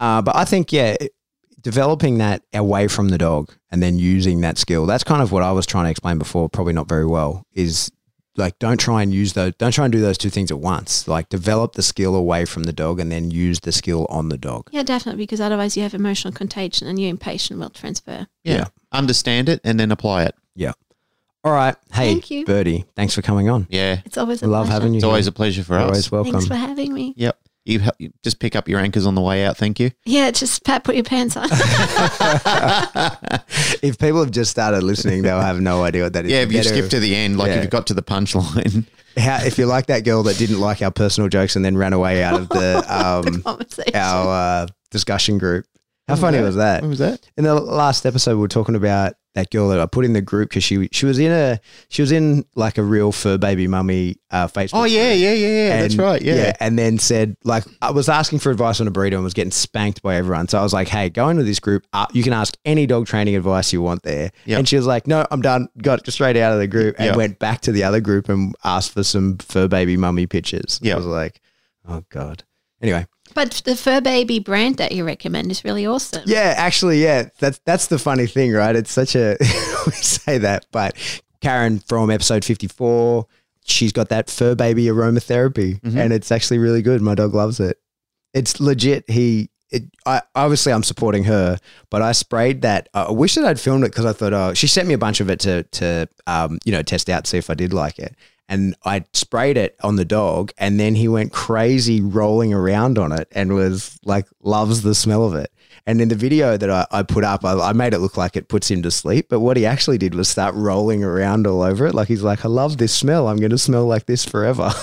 B: Uh, but I think, yeah, developing that away from the dog and then using that skill, that's kind of what I was trying to explain before, probably not very well, is like don't try and use those, don't try and do those two things at once. Like develop the skill away from the dog and then use the skill on the dog.
E: Yeah, definitely, because otherwise you have emotional contagion and your impatient will transfer.
C: Yeah.
B: Yeah.
C: Understand it and then apply it.
B: Yeah all right. Hey,
E: Thank you.
B: Birdy, thanks for coming on.
C: Yeah.
E: It's always a
B: I love
E: pleasure.
B: having you.
C: It's
B: here.
C: always a pleasure for
B: You're
C: us.
B: always welcome.
E: Thanks for having me.
C: Yep. You, you just pick up your anchors on the way out. Thank you.
E: Yeah, just Pat, put your pants on. <laughs>
B: if people have just started listening, they'll have no idea what that is.
C: Yeah. If you
B: Better-
C: skip to the end, like
B: Yeah.
C: if you got to the punchline.
B: how, if you're like that girl that didn't like our personal jokes and then ran away out of the <laughs> um,
E: Conversation.
B: our uh, discussion group. How funny was that?
C: What was that?
B: In the last episode, we were talking about that girl that I put in the group because she she was in a she was in like a real fur baby mummy uh, Facebook.
C: Oh yeah, yeah, yeah, yeah. That's right. Yeah. yeah.
B: and then said like I was asking for advice on a burrito and was getting spanked by everyone. So I was like, "Hey, go into this group. Uh, you can ask any dog training advice you want there."
C: Yep.
B: And she was like, "No, I'm done." Got straight out of the group and
C: Yep.
B: went back to the other group and asked for some fur baby mummy pictures.
C: Yep.
B: I was like, "Oh god." Anyway,
E: But the fur baby brand that you recommend is really awesome.
B: yeah, actually, yeah, that's that's the funny thing, right? It's such a <laughs> we say that, but Karen from episode fifty four, she's got that fur baby aromatherapy,
C: Mhm.
B: and it's actually really good. My dog loves it. It's legit. He, it, I obviously I'm supporting her, but I sprayed that. I wish that I'd filmed it because I thought, oh, she sent me a bunch of it to to um you know test out see if I did like it. And I sprayed it on the dog, and then he went crazy rolling around on it and was like, loves the smell of it. And in the video that I, I put up, I, I made it look like it puts him to sleep. But what he actually did was start rolling around all over it. Like he's like, I love this smell. I'm going to smell like this forever. <laughs>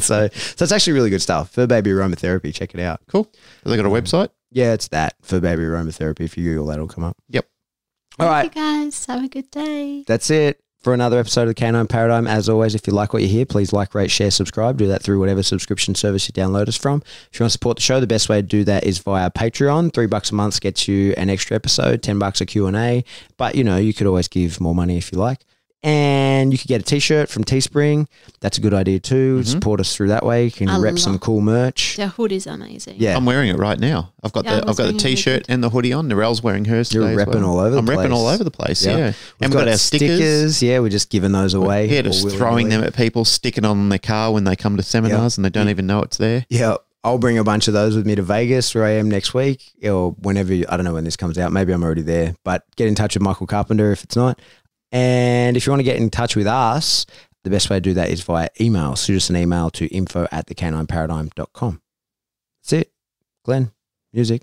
B: so, so it's actually really good stuff. Fur Baby Aromatherapy. Check it out.
C: Cool. Have they got a website?
B: Yeah, it's that. Fur Baby Aromatherapy. If you Google that, it'll come up.
C: Yep.
B: All right.
E: Thank you guys. Have a good day.
B: That's it for another episode of the Canine Paradigm. As always, if you like what you hear, please like, rate, share, subscribe. Do that through whatever subscription service you download us from. If you want to support the show, the best way to do that is via Patreon. Three bucks a month gets you an extra episode. Ten bucks a Q and A. But you know, you could always give more money if you like. And you could get a t-shirt from Teespring. That's a good idea too.
C: Mhm.
B: Support us through that way. You can
E: I
B: rep some
E: love-
B: cool merch.
E: The hood is amazing.
B: Yeah.
C: I'm wearing it right now. I've got
E: Yeah, I
C: the I've got the
E: wearing a
C: t-shirt and the hoodie on. Narelle's wearing hers.
B: You're
C: today as
B: repping
C: well.
B: all over the
C: I'm repping all over the place.
B: Yeah.
C: Yeah,
B: We've
C: and
B: got,
C: got, our stickers.
B: Yeah, we're just giving those away.
C: Here
B: all
C: just
B: willy-nilly.
C: throwing them at people, sticking on their car when they come to seminars and they don't even know it's there.
B: Yeah, I'll bring a bunch of those with me to Vegas, where I am next week, or whenever. You, I don't know when this comes out. Maybe I'm already there. But get in touch with Michael Carpenter if it's not. And if you want to get in touch with us, the best way to do that is via email. Shoot us an email to info at the canineparadigm.com. That's it. Glenn, music.